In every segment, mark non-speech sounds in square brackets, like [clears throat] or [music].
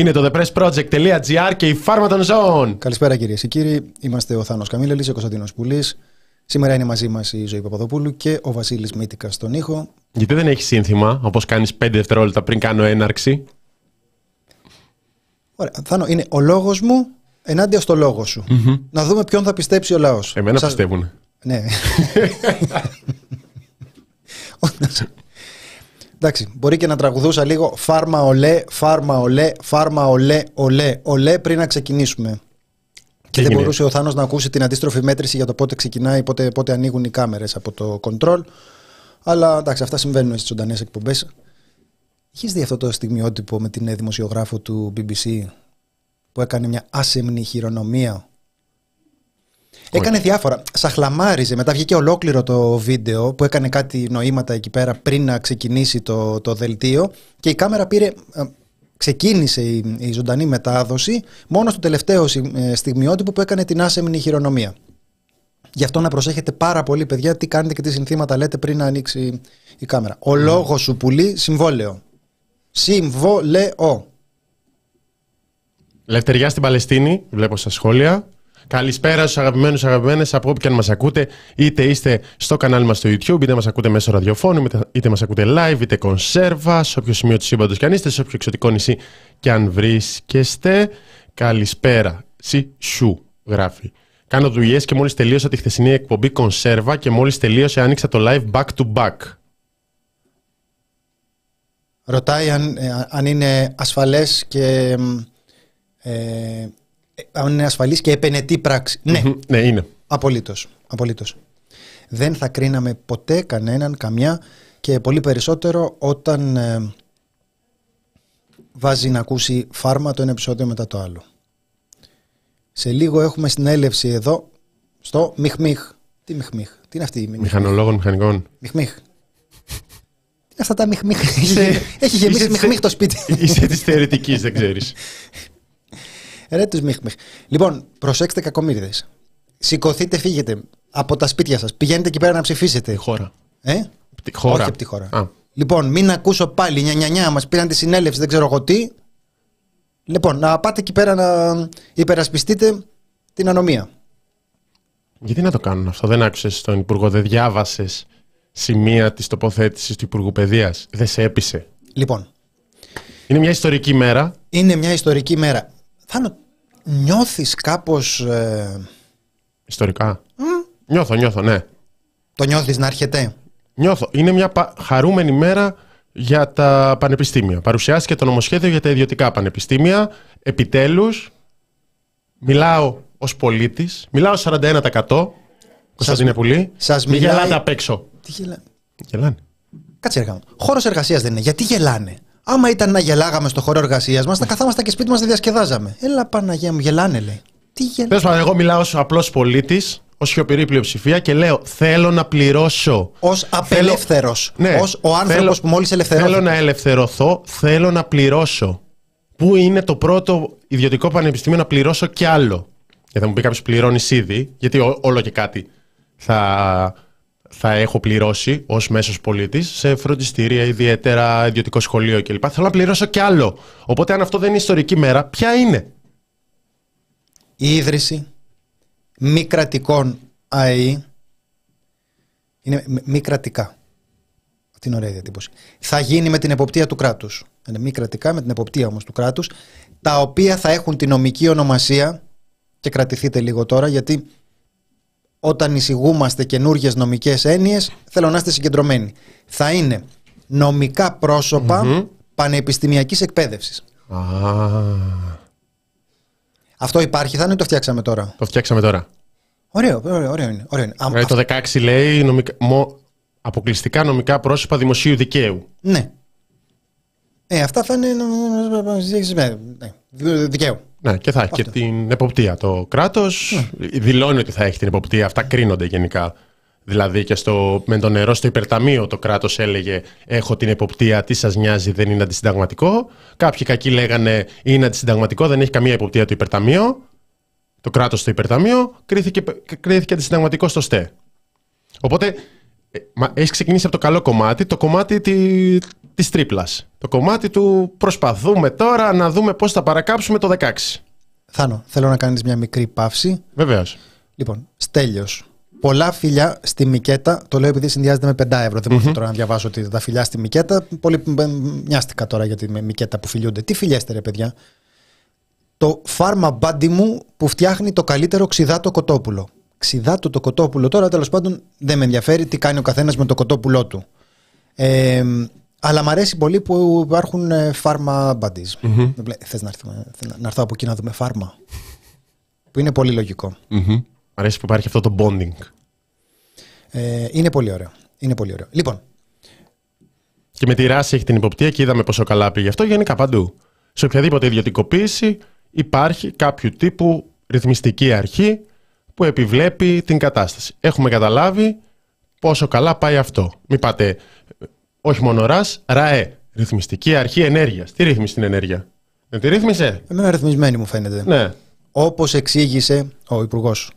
Είναι το thepressproject.gr και η φάρμα των ζώων. Καλησπέρα κυρίες και κύριοι. Είμαστε ο Θάνος Καμίλελης, ο Κωνσταντίνος Πουλής. Σήμερα είναι μαζί μας η Ζωή Παπαδοπούλου και ο Βασίλης Μήτικας στον ήχο. Γιατί δεν έχεις σύνθημα, όπως κάνεις 5 δευτερόλεπτα πριν κάνω έναρξη; Ωραία. Θάνο, είναι ο λόγος μου ενάντια στο λόγο σου. Mm-hmm. Να δούμε ποιον θα πιστέψει ο λαός. Εμένα Σας... πιστεύουν. Ναι. [laughs] Εντάξει, μπορεί και να τραγουδούσα λίγο φάρμα ολέ, φάρμα ολέ, φάρμα ολέ, ολέ, ολέ πριν να ξεκινήσουμε. Και, δεν μπορούσε ο Θάνος να ακούσει την αντίστροφη μέτρηση για το πότε ξεκινάει, πότε, πότε ανοίγουν οι κάμερες από το control. Αλλά εντάξει, αυτά συμβαίνουν στις ζωντανές εκπομπές. Έχει δει αυτό το στιγμιότυπο με την δημοσιογράφο του BBC που έκανε μια άσεμνη χειρονομία; Έκανε διάφορα. Σαχλαμάριζε. Μετά βγήκε ολόκληρο το βίντεο που έκανε κάτι νοήματα εκεί πέρα πριν να ξεκινήσει το, το δελτίο και η κάμερα πήρε. Ε, ξεκίνησε η, η ζωντανή μετάδοση μόνο στο τελευταίο ε, στιγμιότυπο που έκανε την άσεμνη χειρονομία. Γι' αυτό να προσέχετε πάρα πολύ, παιδιά, τι κάνετε και τι συνθήματα λέτε πριν να ανοίξει η κάμερα. Ο mm. λόγος σου πουλεί συμβόλαιο. Συμβόλαιο. Λευτεριά στην Παλαιστίνη, βλέπω στα σχόλια. Καλησπέρα στους αγαπημένους αγαπημένες από όπου και αν μας ακούτε, είτε είστε στο κανάλι μας στο YouTube, είτε μας ακούτε μέσω ραδιοφώνου, είτε μας ακούτε live, είτε κονσέρβα, σε όποιο σημείο του σύμπαντος και αν είστε, σε όποιο εξωτικό νησί και αν βρίσκεστε. Καλησπέρα. Σι σου γράφει. Κάνω δουλειές και μόλις τελείωσα τη χθεσινή εκπομπή κονσέρβα και μόλις τελείωσε άνοιξα το live back to back. Ρωτάει αν, ε, αν είναι ασφαλές και ε, αν είναι ασφαλής και επενετή πράξη. Ναι, ναι είναι. Απολύτως. Απολύτως. Δεν θα κρίναμε ποτέ κανέναν, καμιά και πολύ περισσότερο όταν ε, βάζει να ακούσει φάρμα το ένα επεισόδιο μετά το άλλο. Σε λίγο έχουμε συνέλευση εδώ στο Μιχμίχ. Τι Μιχμίχ, τι είναι αυτή η Μιχμίχ. Μηχανολόγων μηχανικών. Μιχμίχ. Τι είναι αυτά τα Μιχμίχ. Έχει γεμίσει Μιχμίχ το σπίτι. Είσαι της θεωρητικής, δεν ξέρεις. [laughs] Ρε τους μίχμιχ. Λοιπόν, προσέξτε κακομίριδε. Σηκωθείτε, φύγετε από τα σπίτια σας. Πηγαίνετε εκεί πέρα να ψηφίσετε. Χώρα. Ε; χώρα. Όχι από τη χώρα. Α. Λοιπόν, μην ακούσω πάλι νια, νια, νια μας πήραν τη συνέλευση, δεν ξέρω εγώ τι. Λοιπόν, να πάτε εκεί πέρα να υπερασπιστείτε την ανομία. Γιατί να το κάνουν αυτό, δεν άκουσες τον Υπουργό, δεν διάβασες σημεία της τοποθέτησης του Υπουργού Παιδείας; Δεν σε έπεισε; Λοιπόν. Είναι μια ιστορική μέρα. Είναι μια ιστορική μέρα. Θάνο, νιώθεις κάπως... Ε... Ιστορικά. Νιώθω, νιώθω, ναι. Το νιώθεις να έρχεται; Νιώθω. Είναι μια χαρούμενη μέρα για τα πανεπιστήμια. Παρουσιάστηκε το νομοσχέδιο για τα ιδιωτικά πανεπιστήμια. Επιτέλους, μιλάω ως πολίτης, μιλάω 41%. Κωνσταντίνε Πουλή. Σας Μην γελάτε απ' έξω. Τι γελάνε. Γελάνε. Κάτσε έργα μου. Χώρος εργασίας δεν είναι. Γιατί γελάνε; Άμα ήταν να γελάγαμε στο χώρο εργασίας μας, θα καθόμασταν και σπίτι μας να διασκεδάζαμε. Έλα Παναγία μου, γελάνε λέει. Τι γελάνε. Τέλο εγώ μιλάω ως απλός πολίτης, ως σιωπηρή πλειοψηφία και λέω θέλω να πληρώσω. Ω απελεύθερος. Ναι, ως ο άνθρωπος που μόλις ελευθερώθηκε. Θέλω να ελευθερωθώ, θέλω να πληρώσω. Πού είναι το πρώτο ιδιωτικό πανεπιστήμιο να πληρώσω κι άλλο; Γιατί θα μου πει κάποιος πληρώνεις ήδη, γιατί όλο και κάτι θα θα έχω πληρώσει ως μέσος πολίτης σε φροντιστήρια, ιδιαίτερα ιδιωτικό σχολείο κλπ. Θέλω να πληρώσω κι άλλο. Οπότε, αν αυτό δεν είναι ιστορική μέρα, ποια είναι; Η ίδρυση μη κρατικών ΑΕΗ είναι μη κρατικά. Αυτή είναι ωραία διατύπωση. Θα γίνει με την εποπτεία του κράτους. Είναι μη κρατικά, με την εποπτεία όμως του κράτους, τα οποία θα έχουν τη νομική ονομασία. Και κρατηθείτε λίγο τώρα, γιατί όταν εισηγούμαστε καινούργιες νομικές έννοιες, θέλω να είστε συγκεντρωμένοι. Θα είναι νομικά πρόσωπα mm-hmm. πανεπιστημιακής εκπαίδευσης. Αυτό υπάρχει, θα είναι το φτιάξαμε τώρα. Το φτιάξαμε τώρα. Ωραίο, ωραίο, ωραίο είναι. Ωραίο είναι. Ε, το 16 λέει νομικά, μο, αποκλειστικά νομικά πρόσωπα δημοσίου δικαίου. Ναι. Ε, αυτά θα είναι ναι, δικαίου. Ναι, και θα έχει και την εποπτεία. Το κράτος ναι. δηλώνει ότι θα έχει την εποπτεία. Αυτά κρίνονται γενικά. Δηλαδή και στο, με το νερό στο υπερταμείο το κράτος έλεγε: Έχω την εποπτεία, τι σας νοιάζει, δεν είναι αντισυνταγματικό. Κάποιοι κακοί λέγανε: Είναι αντισυνταγματικό, δεν έχει καμία εποπτεία το υπερταμείο. Το κράτος στο υπερταμείο κρίθηκε, κρίθηκε αντισυνταγματικό στο ΣΤΕ. Οπότε ε, έχεις ξεκινήσει από το καλό κομμάτι, το κομμάτι τη της τρίπλας. Το κομμάτι του προσπαθούμε τώρα να δούμε πώς θα παρακάψουμε το 16. Θάνο, θέλω να κάνεις μια μικρή παύση. Βεβαίως. Λοιπόν, Στέλιος. Πολλά φιλιά στη Μικέτα. Το λέω επειδή συνδυάζεται με 5 ευρώ. Δεν μπορώ τώρα να διαβάσω ότι τα φιλιά στη Μικέτα. Πολύ μοιάστηκα τώρα για τη Μικέτα που φιλιούνται. Τι φιλιέστε, ρε παιδιά. Το φάρμα μπάντι μου που φτιάχνει το καλύτερο ξιδάτο κοτόπουλο. Ξιδάτο το κοτόπουλο. Τώρα τέλος πάντων δεν με ενδιαφέρει τι κάνει ο καθένας με το κοτόπουλό του. Ε, αλλά μου αρέσει πολύ που υπάρχουν φάρμα buddies. Mm-hmm. Θες να, να έρθω από εκεί να δούμε φάρμα; που είναι πολύ λογικό. Mm-hmm. αρέσει που υπάρχει αυτό το bonding. Ε, είναι πολύ ωραίο. Είναι πολύ ωραίο. Λοιπόν. Και με τη ράση έχει την υποπτία και είδαμε πόσο καλά πήγε αυτό γενικά παντού. Σε οποιαδήποτε ιδιωτικοποίηση υπάρχει κάποιο τύπου ρυθμιστική αρχή που επιβλέπει την κατάσταση. Έχουμε καταλάβει πόσο καλά πάει αυτό. Μην πάτε όχι μόνο ΡΑΣ, ΡΑΕ. Ρυθμιστική Αρχή Ενέργειας. Τι ρύθμισε την ενέργεια; Δεν τη ρύθμισε; Εμένα ρυθμισμένη μου φαίνεται. Ναι. Όπως εξήγησε ο Υπουργός.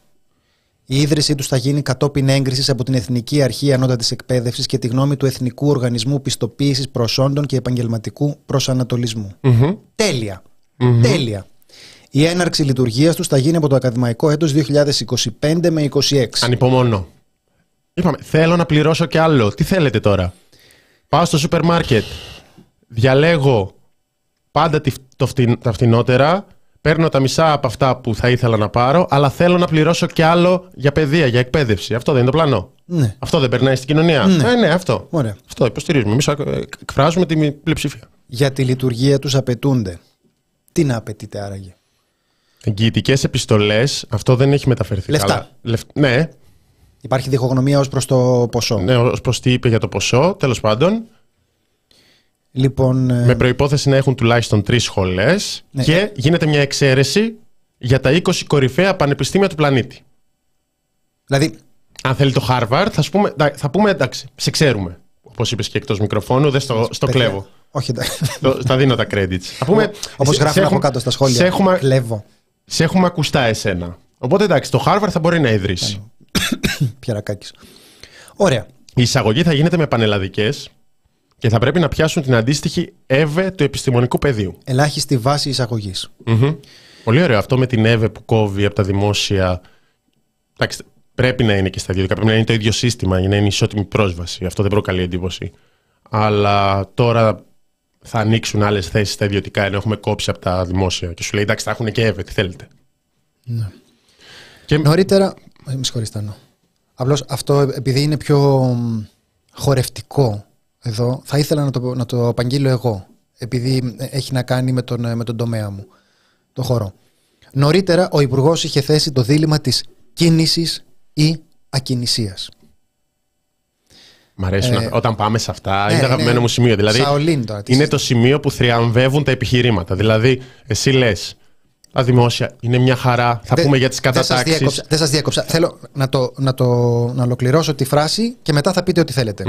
Η ίδρυσή τους θα γίνει κατόπιν έγκρισης από την Εθνική Αρχή Ανώτατης Εκπαίδευσης και τη γνώμη του Εθνικού Οργανισμού Πιστοποίησης Προσόντων και Επαγγελματικού Προσανατολισμου τελεια Τέλεια. Η έναρξη λειτουργίας τους θα γίνει από το ακαδημαϊκό έτος 2025 με 26. Ανυπομονώ. Είπαμε, θέλω να πληρώσω κι άλλο. Τι θέλετε τώρα; Πάω στο σούπερ μάρκετ, διαλέγω πάντα το τα φτηνότερα, παίρνω τα μισά από αυτά που θα ήθελα να πάρω, αλλά θέλω να πληρώσω κι άλλο για παιδεία, για εκπαίδευση. Αυτό δεν είναι το πλάνο. Ναι. Αυτό δεν περνάει στην κοινωνία. Ναι, ε, ναι αυτό. Ωραία. Αυτό υποστηρίζουμε. Εμείς εκφράζουμε την πλειοψηφία. Για τη λειτουργία τους απαιτούνται. Τι να απαιτείται άραγε; Εγγυητικές επιστολές, αυτό δεν έχει μεταφερθεί Λεφτά. καλά. Λεφ... Ναι, Υπάρχει διχογνωμία ως προς το ποσό. Ναι, ως προς τι είπε για το ποσό, τέλος πάντων. Λοιπόν, ε, Με προπόθεση να έχουν τουλάχιστον τρεις σχολές Ναι. και γίνεται μια εξαίρεση για τα 20 κορυφαία πανεπιστήμια του πλανήτη. Δηλαδή, Αν θέλει το Harvard, θα, σου πούμε, θα- θα πούμε εντάξει, σε ξέρουμε. Όπως είπες και εκτός μικροφώνου, δεν στο, στο παιδιά, κλέβω. Όχι, εντάξει. Το- θα δίνω τα credits. Θα πούμε, Όπως σε- γράφουν σε από έχουμε- κάτω στα σχόλια. Σε έχουμε, Κλέβω. σε έχουμε ακουστά εσένα. Οπότε εντάξει, το Harvard θα μπορεί να ιδρύσει. [coughs] Πιαρακάκης. Ωραία. Η εισαγωγή θα γίνεται με πανελλαδικές και θα πρέπει να πιάσουν την αντίστοιχη ΕΒΕ του επιστημονικού πεδίου. Ελάχιστη βάση εισαγωγής. Μμμ. Πολύ ωραίο. Αυτό με την ΕΒΕ που κόβει από τα δημόσια. Εντάξει, πρέπει να είναι και στα ιδιωτικά. Πρέπει να είναι το ίδιο σύστημα για να είναι ισότιμη πρόσβαση. Αυτό δεν προκαλεί εντύπωση. Αλλά τώρα θα ανοίξουν άλλες θέσεις στα ιδιωτικά ενώ έχουμε κόψει από τα δημόσια. Και σου λέει εντάξει, θα έχουν και ΕΒΕ. Τι θέλετε. Ναι. Και Νωρίτερα. ε, Με συγχωρείτε, Τάνο. Απλώς αυτό επειδή είναι πιο μ, χορευτικό εδώ, θα ήθελα να το, να το απαγγείλω εγώ. Επειδή ε, έχει να κάνει με τον, ε, με τον τομέα μου, το χώρο. Νωρίτερα ο Υπουργός είχε θέσει το δίλημα της κίνησης ή ακινησίας. Μ' αρέσουν Ε, αυτά. όταν πάμε σε αυτά. ναι, είναι το αγαπημένο είναι μου σημείο. Δηλαδή, Σαολίν τώρα, τι είναι το σημείο που θριαμβεύουν τα επιχειρήματα. Δηλαδή, εσύ λες, τα δημόσια είναι μια χαρά. Θα Δεν- πούμε για τις Δεν σας κατατάξεις. διέκοψα. Δεν σας διέκοψα. Θέλω να, το, να, το, να ολοκληρώσω τη φράση και μετά θα πείτε ό,τι θέλετε.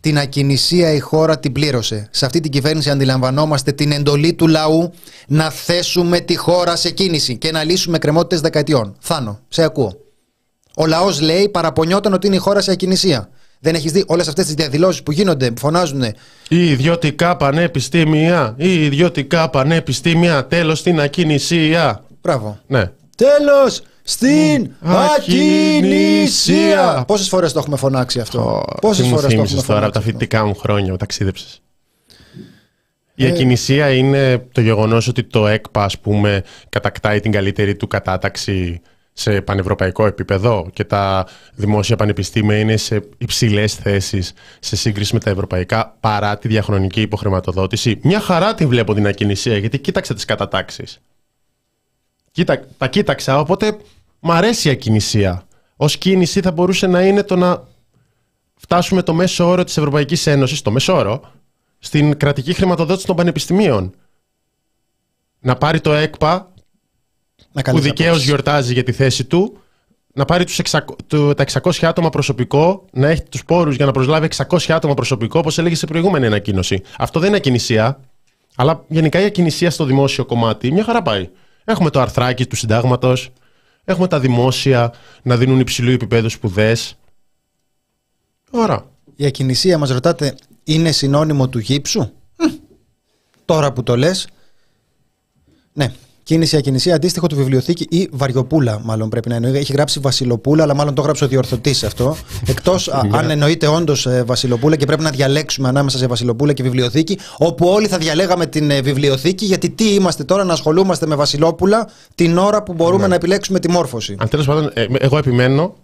Την ακινησία η χώρα την πλήρωσε. Σε αυτή την κυβέρνηση αντιλαμβανόμαστε την εντολή του λαού να θέσουμε τη χώρα σε κίνηση και να λύσουμε κρεμότητες δεκαετιών. Θάνο, σε ακούω. Ο λαός λέει παραπονιόταν ότι είναι η χώρα σε ακινησία. Δεν έχεις δει όλες αυτές τις διαδηλώσεις που γίνονται, που φωνάζουν Ή ιδιωτικά πανεπιστήμια, ή ιδιωτικά πανεπιστήμια, τέλος στην ακινησία. Μπράβο. Ναι. Τέλος στην ακινησία. Ακινησία. Πόσες φορές το έχουμε φωνάξει αυτό; Ω, Πόσες τι μου φορές το έχουμε θύμισες τώρα από τα φωνάξει. αυτό; φοιτητικά μου χρόνια που ταξίδεψες. Η Ε, ακινησία είναι το γεγονός ότι το ΕΚΠΑ, ας πούμε, κατακτάει την καλύτερη του κατάταξη σε πανευρωπαϊκό επίπεδο και τα δημόσια πανεπιστήμια είναι σε υψηλές θέσεις σε σύγκριση με τα ευρωπαϊκά παρά τη διαχρονική υποχρηματοδότηση. Μια χαρά τη βλέπω την ακινησία γιατί κοίταξε τις κατατάξεις. Κοίτα, τα κοίταξα, οπότε μ' αρέσει η ακινησία. Ως κίνηση θα μπορούσε να είναι το να φτάσουμε το μέσο όρο της Ευρωπαϊκής Ένωσης, το μέσο όρο, στην κρατική χρηματοδότηση των πανεπιστημίων. Να πάρει το ΕΚΠΑ, Να που καλείς δικαίως απόψεις. γιορτάζει για τη θέση του, να πάρει τους 600, το- τα 600 άτομα προσωπικό, να έχει τους πόρους για να προσλάβει 600 άτομα προσωπικό, όπως έλεγε σε προηγούμενη ανακοίνωση. Αυτό δεν είναι ακινησία, αλλά γενικά η ακινησία στο δημόσιο κομμάτι μια χαρά πάει. Έχουμε το αρθράκι του συντάγματος, έχουμε τα δημόσια να δίνουν υψηλού επίπεδου σπουδές. Ωραία. Η ακινησία μας ρωτάτε είναι συνώνυμο του γύψου; Τώρα που το λες. Ναι, Κίνηση ακινησία αντίστοιχο του βιβλιοθήκη ή Βαριοπούλα, μάλλον πρέπει να εννοεί. Έχει γράψει Βασιλοπούλα, αλλά μάλλον το γράψει ο διορθωτής αυτό. Εκτός ναι. αν εννοείται όντως ε, Βασιλοπούλα και πρέπει να διαλέξουμε ανάμεσα σε Βασιλοπούλα και βιβλιοθήκη, όπου όλοι θα διαλέγαμε την ε, βιβλιοθήκη, γιατί τι είμαστε τώρα να ασχολούμαστε με Βασιλόπουλα την ώρα που μπορούμε ναι. να επιλέξουμε τη μόρφωση. Αν τέλος πάντων, ε, εγώ επιμένω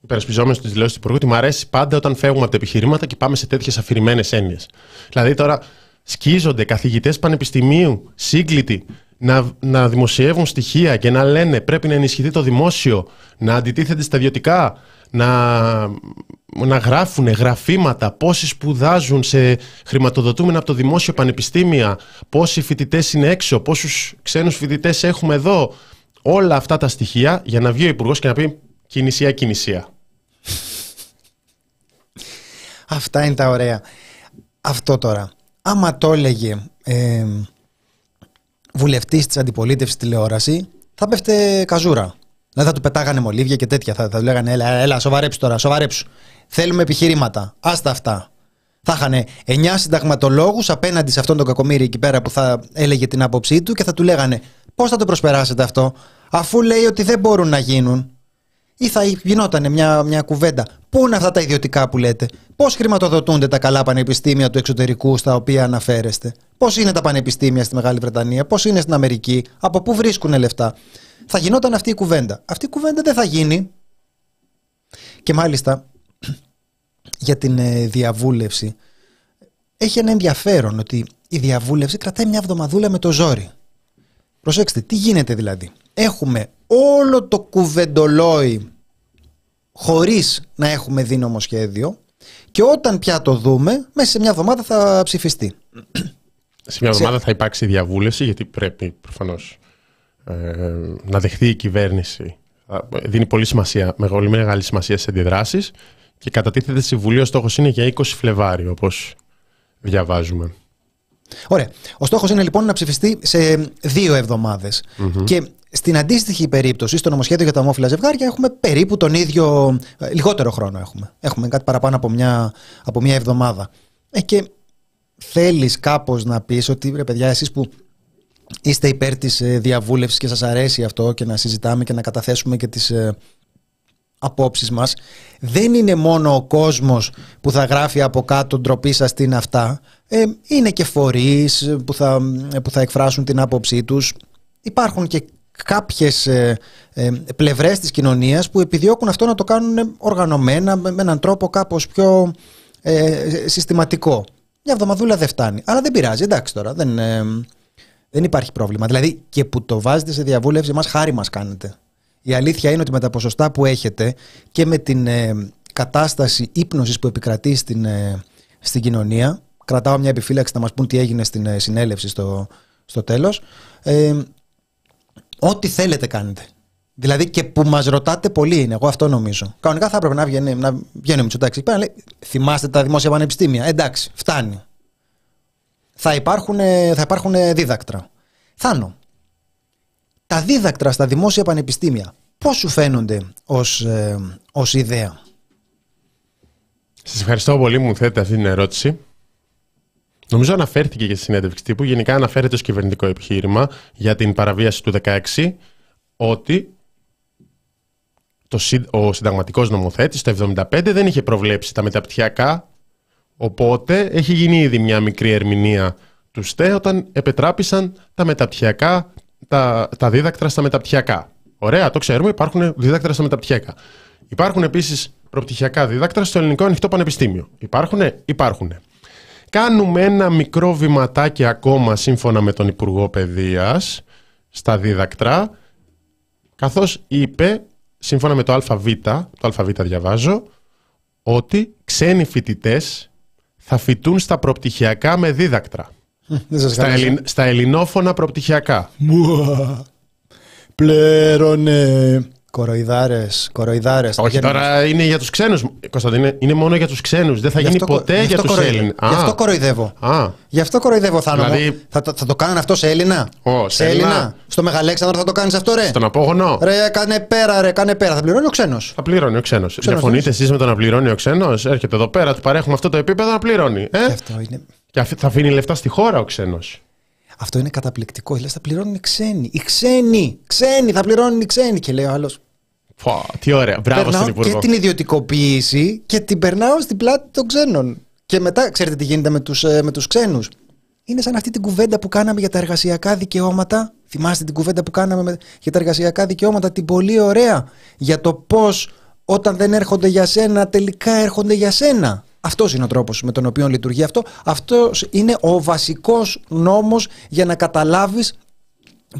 υπερασπιζόμενος τη δηλώσεις του Υπουργού, ότι μου αρέσει πάντα όταν φεύγουμε από τα επιχειρήματα και πάμε σε τέτοιες αφηρημένες έννοιες. Δηλαδή τώρα σκίζονται καθηγητές πανεπιστημίου, σύγκλητοι, να, να δημοσιεύουν στοιχεία και να λένε πρέπει να ενισχυθεί το δημόσιο, να αντιτίθεται στα ιδιωτικά, να, να γράφουν γραφήματα, πόσοι σπουδάζουν σε χρηματοδοτούμενα από το δημόσιο πανεπιστήμια, πόσοι φοιτητές είναι έξω, πόσους ξένους φοιτητές έχουμε εδώ. Όλα αυτά τα στοιχεία για να βγει ο Υπουργός και να πει κινησία, κινησία. Αυτά είναι τα ωραία. Αυτό τώρα. Άμα το έλεγε ε, βουλευτής της αντιπολίτευσης τηλεόραση, θα πέφτε καζούρα. Δηλαδή θα του πετάγανε μολύβια και τέτοια. Θα, θα του λέγανε, έλα, έλα, σοβαρέψου τώρα, σοβαρέψου. Θέλουμε επιχειρήματα. Άστα αυτά. Θα είχαν 9 συνταγματολόγους απέναντι σε αυτόν τον κακομίρι εκεί πέρα που θα έλεγε την άποψή του και θα του λέγανε πώς θα το προσπεράσετε αυτό, αφού λέει ότι δεν μπορούν να γίνουν. Ή θα γινόταν μια, μια κουβέντα. Πού είναι αυτά τα ιδιωτικά που λέτε, Πώς χρηματοδοτούνται τα καλά πανεπιστήμια του εξωτερικού στα οποία αναφέρεστε, Πώς είναι τα πανεπιστήμια στη Μεγάλη Βρετανία, Πώς είναι στην Αμερική, Από πού βρίσκουν λεφτά. Θα γινόταν αυτή η κουβέντα. Αυτή η κουβέντα δεν θα γίνει. Και μάλιστα [clears throat] για την ε, διαβούλευση έχει ένα ενδιαφέρον ότι η διαβούλευση κρατάει μια εβδομαδούλα με το ζόρι. Προσέξτε, τι γίνεται δηλαδή. Έχουμε όλο το κουβεντολόι χωρίς να έχουμε δει νομοσχέδιο και όταν πια το δούμε, μέσα σε μια εβδομάδα θα ψηφιστεί. [clears throat] Σε μια εβδομάδα θα υπάρξει διαβούλευση, γιατί πρέπει προφανώς ε, να δεχθεί η κυβέρνηση. Δίνει πολύ σημασία, μεγάλη, μεγάλη σημασία σε αντιδράσεις και κατατίθεται στη Βουλή. Ο στόχος είναι για 20 Φλεβάριο, όπως διαβάζουμε. Ωραία. Ο στόχος είναι λοιπόν να ψηφιστεί σε δύο Και στην αντίστοιχη περίπτωση, στο νομοσχέδιο για τα ομόφυλα ζευγάρια, έχουμε περίπου τον ίδιο. Ε, λιγότερο χρόνο έχουμε. Έχουμε κάτι παραπάνω από μια, από μια εβδομάδα. Ε, και θέλεις κάπως να πεις ότι ρε παιδιά, εσείς που είστε υπέρ της ε, διαβούλευσης και σας αρέσει αυτό και να συζητάμε και να καταθέσουμε και τις ε, απόψεις μας δεν είναι μόνο ο κόσμος που θα γράφει από κάτω ντροπή σας την αυτά ε, είναι και φορείς που θα, που θα εκφράσουν την άποψή τους υπάρχουν και κάποιες ε, ε, πλευρές της κοινωνίας που επιδιώκουν αυτό να το κάνουν οργανωμένα με, έναν τρόπο κάπως πιο ε, συστηματικό. Μια εβδομαδούλα δεν φτάνει. Αλλά δεν πειράζει, εντάξει τώρα, δεν, ε, δεν υπάρχει πρόβλημα. Δηλαδή και που το βάζετε σε διαβούλευση μας χάρη μας κάνετε. Η αλήθεια είναι ότι με τα ποσοστά που έχετε και με την ε, κατάσταση ύπνωσης που επικρατεί στην, στην κοινωνία κρατάω μια επιφύλαξη να μας πούν τι έγινε στην συνέλευση στο, στο τέλος Ό,τι θέλετε κάνετε. Δηλαδή και που μας ρωτάτε πολύ είναι, εγώ αυτό νομίζω. Κανονικά θα έπρεπε να βγαίνει, να βγαίνει ο Μητσοτάκης πέρα, λέει, θυμάστε τα δημόσια πανεπιστήμια. Εντάξει, φτάνει. Θα υπάρχουν, θα υπάρχουν δίδακτρα. Θάνο. Τα δίδακτρα στα δημόσια πανεπιστήμια, πώς σου φαίνονται ως, ε, ως ιδέα; Σας ευχαριστώ πολύ που μου θέτετε αυτή την ερώτηση. Νομίζω αναφέρθηκε και στη συνέντευξη τύπου. Γενικά αναφέρεται ως κυβερνητικό επιχείρημα για την παραβίαση του 16 ότι το, ο συνταγματικός νομοθέτης το 75 δεν είχε προβλέψει τα μεταπτυχιακά οπότε έχει γίνει ήδη μια μικρή ερμηνεία του ΣΤΕ όταν επετράπησαν τα μεταπτυχιακά, τα, τα δίδακτρα στα μεταπτυχιακά. Ωραία, το ξέρουμε, υπάρχουν δίδακτρα στα μεταπτυχιακά. Υπάρχουν επίσης προπτυχιακά δίδακτρα στο Ελληνικό Ανοιχτό Πανεπιστήμιο. Υπάρχουνε, υπάρχουνε. Κάνουμε ένα μικρό βηματάκι ακόμα σύμφωνα με τον Υπουργό Παιδείας στα δίδακτρα, καθώς είπε, σύμφωνα με το ΑΒ, το ΑΒ διαβάζω, ότι ξένοι φοιτητές θα φοιτούν στα προπτυχιακά με δίδακτρα. [laughs] στα, ελλην, στα ελληνόφωνα προπτυχιακά. Πλέρωνε Κοροϊδάρες, κοροϊδάρες. Όχι, τώρα είναι για τους ξένους. Κωνσταντίνε, είναι μόνο για τους ξένους. Δεν θα γίνει ποτέ για τους Έλληνε. Γι' αυτό κοροϊδεύω. Α. Γι' αυτό κοροϊδεύω, Θάνο. Δηλαδή... Θα, θα, θα το κάνουν αυτό σε Έλληνα; Ω, σε Έλληνα. Στο Μεγαλέξανδρο θα το κάνεις αυτό, ρε; Στον απόγονο. Ρε, κάνε πέρα, ρε, κάνε πέρα. Θα πληρώνει ο ξένος. Θα πληρώνει ο ξένος. Διαφωνείτε εσείς με το να πληρώνει ο ξένος; Έρχεται εδώ πέρα, του παρέχουμε αυτό το επίπεδο να πληρώνει. Ε; Αυτό είναι... Και θα αφήνει λεφτά στη χώρα ο ξένος. Αυτό είναι καταπληκτικό. Λες, θα πληρώνουν οι ξένοι. Οι ξένοι! Ξένοι, θα πληρώνουν οι ξένοι. Και λέει ο άλλος. Τι ωραία. Μπράβο περνάω στον Υπουργό. και την ιδιωτικοποίηση και την περνάω στην πλάτη των ξένων. Και μετά, ξέρετε τι γίνεται με τους, ε, με τους ξένους. Είναι σαν αυτή την κουβέντα που κάναμε για τα εργασιακά δικαιώματα. Θυμάστε την κουβέντα που κάναμε για τα εργασιακά δικαιώματα, την πολύ ωραία. Για το πώς όταν δεν έρχονται για σένα, τελικά έρχονται για σένα. Αυτός είναι ο τρόπος με τον οποίο λειτουργεί αυτό. Αυτός είναι ο βασικός νόμος για να καταλάβεις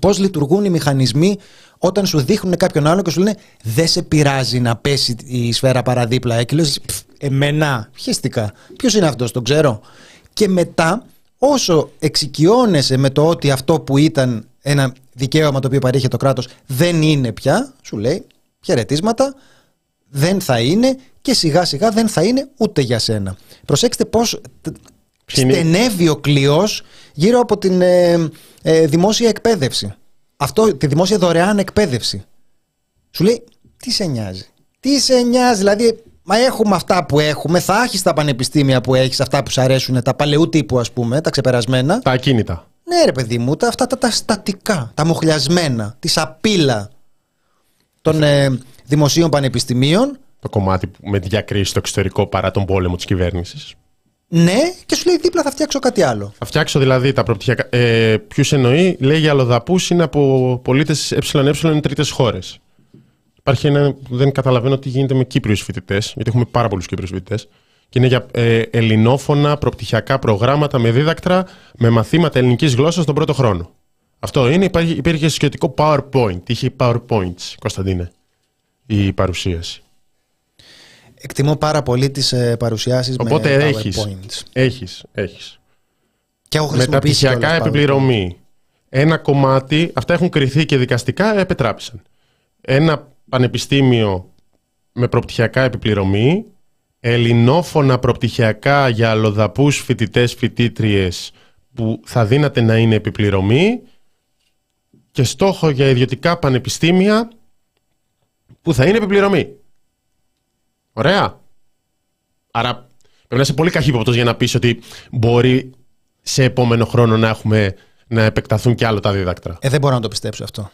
πώς λειτουργούν οι μηχανισμοί όταν σου δείχνουν κάποιον άλλο και σου λένε Δεν σε πειράζει να πέσει η σφαίρα παραδίπλα. Ε, και λε, Εμένα, χαίστηκα. Ποιος είναι αυτός, τον ξέρω. Και μετά, όσο εξοικειώνεσαι με το ότι αυτό που ήταν ένα δικαίωμα το οποίο παρήχε το κράτος δεν είναι πια, σου λέει χαιρετίσματα, δεν θα είναι και σιγά σιγά δεν θα είναι ούτε για σένα. Προσέξτε πώς στενεύει ο κλειός γύρω από την ε, ε, δημόσια εκπαίδευση. Αυτό, τη δημόσια δωρεάν εκπαίδευση. Σου λέει, τι σε νοιάζει; Τι σε νοιάζει, δηλαδή, μα έχουμε αυτά που έχουμε, θα έχεις τα πανεπιστήμια που έχεις, αυτά που σου αρέσουν, τα παλαιού τύπου, ας πούμε, τα ξεπερασμένα. Τα ακίνητα. Ναι, ρε παιδί μου, τα, αυτά τα, τα στατικά, τα μοχλιασμένα, τη σαπίλα των ε, δημοσίων πανεπιστημίων. Το κομμάτι που με διακρίσει στο εξωτερικό παρά τον πόλεμο της κυβέρνησης. Ναι, και σου λέει δίπλα θα φτιάξω κάτι άλλο. Θα φτιάξω δηλαδή τα προπτυχιακά. Ε, Ποιους εννοεί, λέει για αλλοδαπού είναι από πολίτες ΕΕ τρίτες χώρες. Υπάρχει ένα που δεν καταλαβαίνω τι γίνεται με Κύπριους φοιτητές, γιατί έχουμε πάρα πολλούς Κύπριους φοιτητές. Και είναι για ε, ελληνόφωνα προπτυχιακά προγράμματα με δίδακτρα με μαθήματα ελληνικής γλώσσας τον πρώτο χρόνο. Αυτό είναι, υπάρχει, υπήρχε σχετικό PowerPoint. Είχε PowerPoints, Κωνσταντίνε, η παρουσίαση. Εκτιμώ πάρα πολύ τις ε, παρουσιάσεις με Οπότε έχεις, έχεις, έχεις. Και έχω Μεταπτυχιακά επιπληρωμή. Ένα κομμάτι, αυτά έχουν κρυθεί και δικαστικά, επετράπησαν. Ένα πανεπιστήμιο με προπτυχιακά επιπληρωμή, ελληνόφωνα προπτυχιακά για αλλοδαπούς φοιτητές, φοιτήτριες που θα δύναται να είναι επιπληρωμή και στόχο για ιδιωτικά πανεπιστήμια που θα είναι επιπληρωμή. Ωραία. Άρα πρέπει να είσαι πολύ καχύποπτος για να πεις ότι μπορεί σε επόμενο χρόνο να έχουμε να επεκταθούν και άλλο τα δίδακτρα. Ε, δεν μπορώ να το πιστέψω αυτό.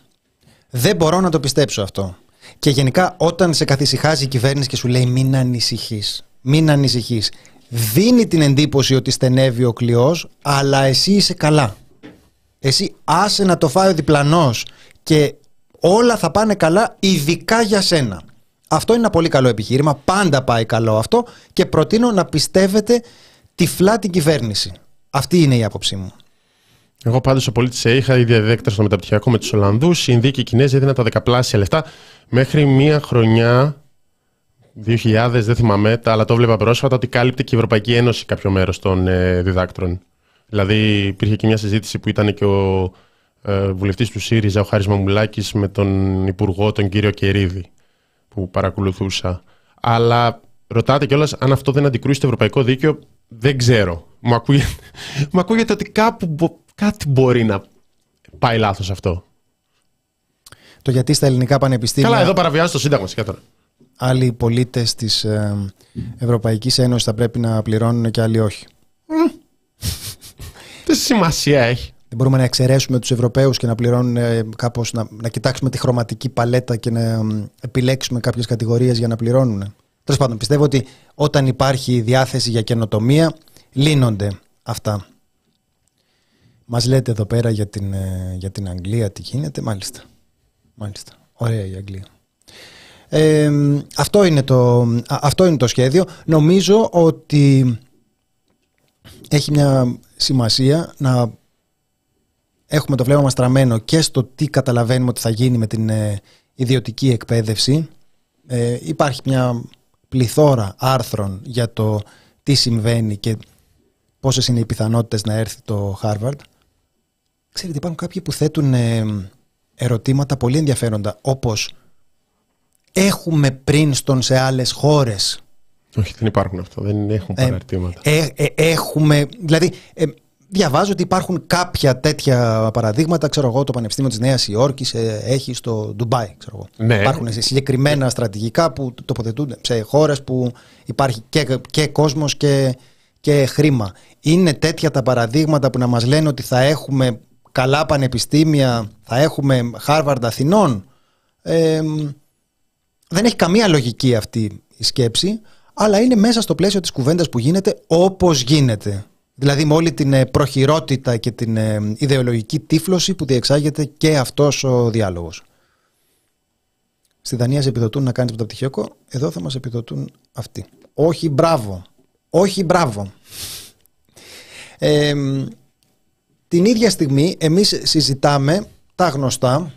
Δεν μπορώ να το πιστέψω αυτό. Και γενικά όταν σε καθησυχάζει η κυβέρνηση και σου λέει μην ανησυχείς, μην ανησυχείς, δίνει την εντύπωση ότι στενεύει ο κλειός, αλλά εσύ είσαι καλά. Εσύ άσε να το φάει ο διπλανός και όλα θα πάνε καλά ειδικά για σένα. Αυτό είναι ένα πολύ καλό επιχείρημα. Πάντα πάει καλό αυτό και προτείνω να πιστεύετε τυφλά την κυβέρνηση. Αυτή είναι η άποψή μου. Εγώ πάντως ο πολίτης είχα ήδη διδέκτρα στο μεταπτυχιακό με τους Ολλανδούς. Οι Ινδοί και οι Κινέζοι έδιναν τα δεκαπλάσια λεφτά μέχρι μία χρονιά. 2000, δεν θυμάμαι, αλλά το βλέπα πρόσφατα ότι κάλυπτε και η Ευρωπαϊκή Ένωση κάποιο μέρος των ε, διδάκτρων. Δηλαδή υπήρχε και μια συζήτηση που ήταν και ο ε, βουλευτής του ΣΥΡΙΖΑ, ο Χάρης Μαμουλάκης, με τον Υπουργό, τον κύριο Κερίδη που παρακολουθούσα. Αλλά ρωτάτε κιόλας αν αυτό δεν αντικρούει το ευρωπαϊκό δίκαιο. Δεν ξέρω. Μου ακούγεται, [laughs] μου ακούγεται ότι κάπου κάτι μπορεί να πάει λάθος αυτό. Το γιατί στα ελληνικά πανεπιστήμια. Καλά, εδώ παραβιάζει το Σύνταγμα, τώρα. Άλλοι πολίτες της ε, Ευρωπαϊκής Ένωσης θα πρέπει να πληρώνουν και άλλοι όχι. [laughs] Τι σημασία έχει. Δεν μπορούμε να εξαιρέσουμε τους Ευρωπαίους και να πληρώνουν ε, κάπως, να, να κοιτάξουμε τη χρωματική παλέτα και να επιλέξουμε κάποιες κατηγορίες για να πληρώνουν. Τέλος πάντων, πιστεύω ότι όταν υπάρχει διάθεση για καινοτομία, λύνονται αυτά. Μας λέτε εδώ πέρα για την, ε, για την Αγγλία τι γίνεται, μάλιστα. Μάλιστα. Ωραία η Αγγλία. Ε, αυτό, είναι το, αυτό είναι το σχέδιο. Νομίζω ότι έχει μια σημασία να έχουμε το βλέμμα μας τραμμένο και στο τι καταλαβαίνουμε ότι θα γίνει με την ε, ιδιωτική εκπαίδευση. Ε, υπάρχει μια πληθώρα άρθρων για το τι συμβαίνει και πόσες είναι οι πιθανότητες να έρθει το Harvard. Ξέρετε υπάρχουν κάποιοι που θέτουν ε, ερωτήματα πολύ ενδιαφέροντα όπως έχουμε Πρίνστον σε άλλες χώρες; Όχι, δεν υπάρχουν αυτό. Δεν έχουν παραρτήματα. Ε, ε, έχουμε, δηλαδή, ε, διαβάζω ότι υπάρχουν κάποια τέτοια παραδείγματα. Ξέρω εγώ, το Πανεπιστήμιο της Νέας Υόρκης ε, έχει στο Ντουμπάι. Ξέρω εγώ. Ναι. Υπάρχουν συγκεκριμένα στρατηγικά που τοποθετούνται σε χώρες που υπάρχει και, και κόσμος και, και χρήμα. Είναι τέτοια τα παραδείγματα που να μας λένε ότι θα έχουμε καλά πανεπιστήμια, θα έχουμε Harvard Αθηνών. Ε, δεν έχει καμία λογική αυτή η σκέψη, αλλά είναι μέσα στο πλαίσιο της κουβέντας που γίνεται όπως γίνεται. Δηλαδή με όλη την ε, προχειρότητα και την ε, ιδεολογική τύφλωση που διεξάγεται και αυτός ο διάλογος. Στη Δανία σε επιδοτούν να κάνεις πρωτοπτυχιακό, εδώ θα μας επιδοτούν αυτοί. Όχι μπράβο. Όχι μπράβο. Ε, την ίδια στιγμή εμείς συζητάμε τα γνωστά,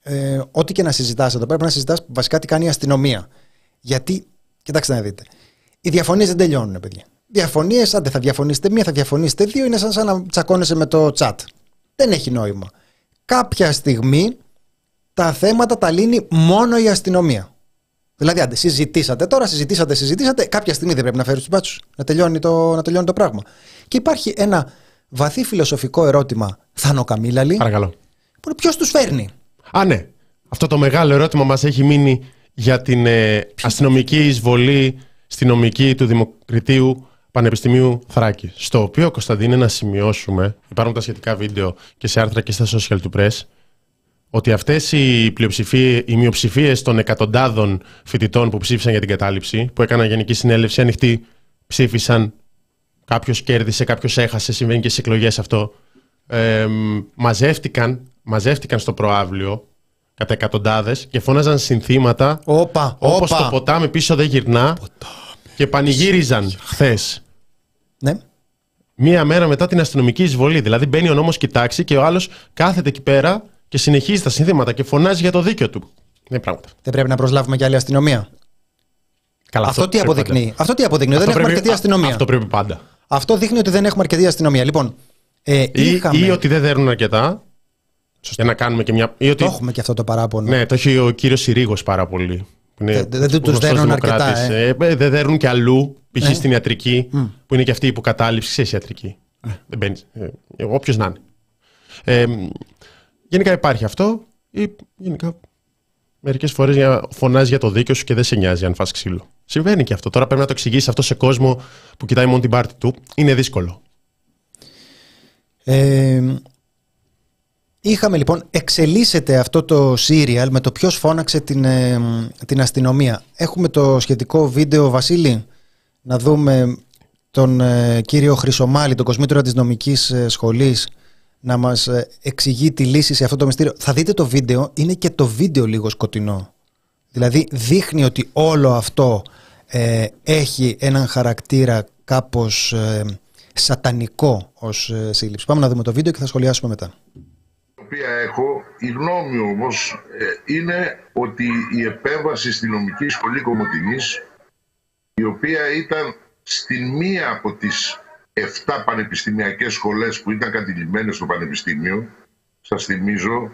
ε, ό,τι και να συζητάς εδώ πρέπει να συζητάς βασικά τι κάνει η αστυνομία. Γιατί, κοιτάξτε να δείτε, οι διαφωνίες δεν τελειώνουν παιδιά. Διαφωνίες, άντε θα διαφωνήσετε μία, θα διαφωνήσετε δύο, είναι σαν, σαν να τσακώνεσαι με το chat. Δεν έχει νόημα. Κάποια στιγμή τα θέματα τα λύνει μόνο η αστυνομία. Δηλαδή, άντε, συζητήσατε τώρα, συζητήσατε, συζητήσατε. Κάποια στιγμή δεν πρέπει να φέρεις τους μπάτσους, να, τελειώνει το, να τελειώνει το πράγμα. Και υπάρχει ένα βαθύ φιλοσοφικό ερώτημα, Θάνο Καμίλαλη. Παρακαλώ. Ποιος τους φέρνει; Α, ναι. Αυτό το μεγάλο ερώτημα μας έχει μείνει για την ε, αστυνομική εισβολή στη νομική του Δημοκρατίου Πανεπιστημίου Θράκη. Στο οποίο, Κωνσταντίνε, να σημειώσουμε, υπάρχουν τα σχετικά βίντεο και σε άρθρα και στα social του press, ότι αυτές οι, οι μειοψηφίες των εκατοντάδων φοιτητών που ψήφισαν για την κατάληψη, που έκαναν γενική συνέλευση ανοιχτή, ψήφισαν, κάποιος κέρδισε, κάποιος έχασε, συμβαίνει και στις εκλογές αυτό. Ε, μαζεύτηκαν, μαζεύτηκαν στο προάβλιο κατά εκατοντάδες και φώναζαν συνθήματα όπως το ποτάμι πίσω δεν γυρνά και πανηγύριζαν χθες. Ναι. Μία μέρα μετά την αστυνομική εισβολή. Δηλαδή μπαίνει ο νόμος κοιτάξει και ο άλλος κάθεται εκεί πέρα και συνεχίζει τα συνθήματα και φωνάζει για το δίκαιο του. Ναι, πράγματα. Δεν πρέπει να προσλάβουμε και άλλη αστυνομία. Καλά, αυτό, αυτό τι αποδεικνύει. Αυτό τι αποδεικνύει. Αυτό δεν πρέπει, έχουμε αρκετή αστυνομία. Αυτό πρέπει πάντα. Αυτό δείχνει ότι δεν έχουμε αρκετή αστυνομία. Λοιπόν, ε, ή, είχαμε... ή ότι δεν δέρνουν αρκετά. Σωστά. Για να κάνουμε και μια. Ή ότι... Το έχουμε και αυτό το παράπονο. Ναι, το έχει ο κύριος Συρίγος πάρα πολύ. Δεν, δεν τους δέρνουν αρκετά. Ε. Ε, δεν δέρνουν και αλλού, π.χ. Ε. στην ιατρική, mm. που είναι και αυτή η υποκατάληψη, σε ιατρική. Ε. Δεν μπαίνεις. Ε, Όποιος να είναι. Ε, γενικά υπάρχει αυτό. Ή γενικά μερικές φορές φωνάζει για το δίκαιο σου και δεν σε νοιάζει αν φας ξύλο. Συμβαίνει και αυτό. Τώρα πρέπει να το εξηγήσεις αυτό σε κόσμο που κοιτάει μόνο την πάρτη του. Είναι δύσκολο. Ε, Είχαμε λοιπόν, εξελίσσεται αυτό το serial με το ποιος φώναξε την, ε, την αστυνομία. Έχουμε το σχετικό βίντεο, Βασίλη, να δούμε τον ε, κύριο Χρυσομάλη, τον κοσμήτωρα της νομικής ε, σχολής, να μας εξηγεί τη λύση σε αυτό το μυστήριο. Θα δείτε το βίντεο, είναι και το βίντεο λίγο σκοτεινό. Δηλαδή δείχνει ότι όλο αυτό έχει έναν χαρακτήρα κάπως σατανικό ως σύλληψη. Πάμε να δούμε το βίντεο και θα σχολιάσουμε μετά οποία έχω, η γνώμη όμως ε, είναι ότι η επέμβαση στη νομική σχολή Κομωτινής, η οποία ήταν στην μία από τις 7 πανεπιστημιακές σχολές που ήταν κατηλημένες στο Πανεπιστήμιο, σας θυμίζω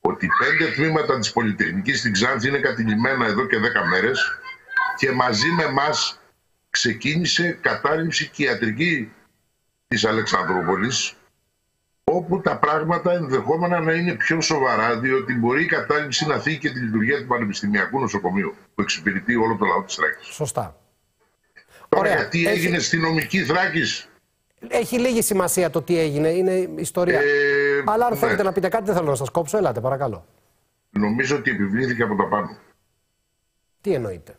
ότι πέντε τμήματα της Πολυτεχνικής στην Ξάνθη είναι κατηλημένα εδώ και 10 μέρες και μαζί με μας ξεκίνησε κατάληψη και ιατρική της Αλεξανδρούπολης όπου τα πράγματα ενδεχόμενα να είναι πιο σοβαρά, διότι μπορεί η κατάληψη να θίγει και τη λειτουργία του Πανεπιστημιακού Νοσοκομείου, που εξυπηρετεί όλο το λαό της Θράκης. Σωστά. Τώρα, Ωραία. γιατί Έχει... έγινε στη νομική Θράκης; Έχει λίγη σημασία το τι έγινε, είναι ιστορία. Ε, Αλλά αν ναι. θέλετε να πείτε κάτι, δεν θέλω να σας κόψω, ελάτε, παρακαλώ. Νομίζω ότι επιβλήθηκε από τα πάνω. Τι εννοείτε;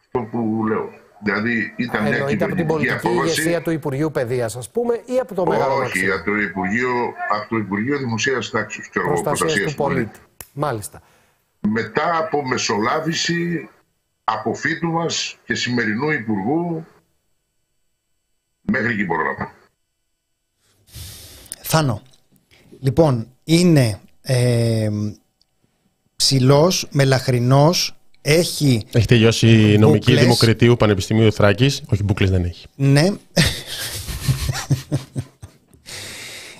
Αυτό που λέω. Δηλαδή ήταν μια κυβερνητική από την πολιτική απόβαση. ηγεσία του Υπουργείου Παιδείας, ας πούμε, ή από το Μεγάλο Όχι, από το Υπουργείο, από το Υπουργείο Δημοσίας Τάξης. Προστασίας του πολίτη. Μάλιστα. Μετά από μεσολάβηση αποφύτου μας και σημερινού Υπουργού, μέχρι εκεί μπορώ να πω. Θάνο, λοιπόν, είναι ε, ψηλός, μελαχρινός, έχει. Έχει τελειώσει η νομική δημοκρατίου Πανεπιστημίου Θράκη. Όχι, μπουκλε δεν έχει. Ναι.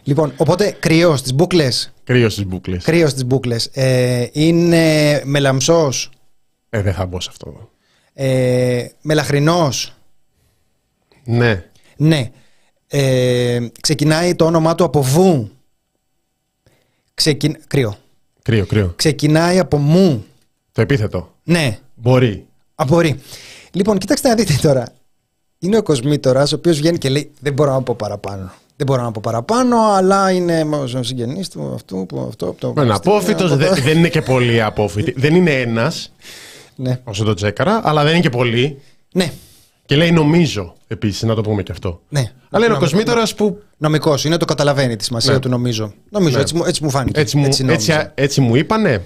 Λοιπόν, οπότε κρυός στις μπουκλε. Κρύο στις μπουκλε. Κρύο στις μπουκλε. Ε, είναι μελαμψός. Ε, δεν θα μπω σε αυτό. Ε, Μελαχρινός. Ναι. Ναι. Ε, ξεκινάει το όνομά του από βου. Ξεκι... Κρύο. Κρύο, κρύο. Ξεκινάει από μου. Το επίθετο. Ναι. Μπορεί. Α, μπορεί. Λοιπόν, κοιτάξτε να δείτε τώρα. Είναι ο Κοσμήτορας, ο οποίος βγαίνει και λέει: Δεν μπορώ να πω παραπάνω. Δεν μπορώ να πω παραπάνω, αλλά είναι ο συγγενής του αυτού που αυτό. Το Είναι απόφυτος, δεν, δεν είναι και πολύ απόφυτο. δεν είναι ένας. Ναι. Όσο το τσέκαρα, αλλά δεν είναι και πολύ. Ναι. Και λέει νομίζω επίσης, να το πούμε και αυτό. ναι. Αλλά είναι ο Νομι- Κοσμήτορας που. Νομικός είναι, το καταλαβαίνει τη σημασία Ναι. του νομίζω. Νομίζω, Ναι. έτσι, μου, έτσι μου φάνηκε. Έτσι μου, έτσι, νόμιζα. έτσι μου είπανε.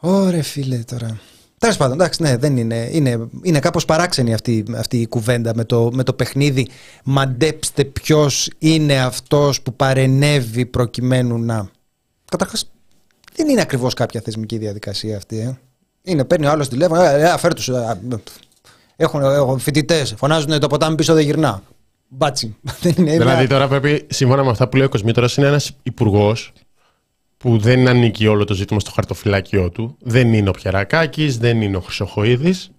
Ωρε φίλε τώρα. Τέλος πάντων, εντάξει, ναι, δεν είναι. Είναι, είναι κάπως παράξενη αυτή, αυτή η κουβέντα με το, με το παιχνίδι. Μαντέψτε ποιος είναι αυτός που παρενέβη προκειμένου να. Καταρχάς, δεν είναι ακριβώς κάποια θεσμική διαδικασία αυτή. Ε. Είναι, παίρνει ο άλλος τηλέφωνο, ε, ε, φέρ τους, ε, ε, Έχουν, έχουν φοιτητές, φωνάζουν το ποτάμι πίσω δεν γυρνά. Μπάτσι. [laughs] Δεν είναι, Δηλαδή τώρα πρέπει, σύμφωνα με αυτά που λέει ο Κοσμήτορα, είναι ένας υπουργός που δεν ανήκει όλο το ζήτημα στο χαρτοφυλάκιό του. Δεν είναι ο Πιερακάκη, δεν είναι ο Χρυσοχοίδης.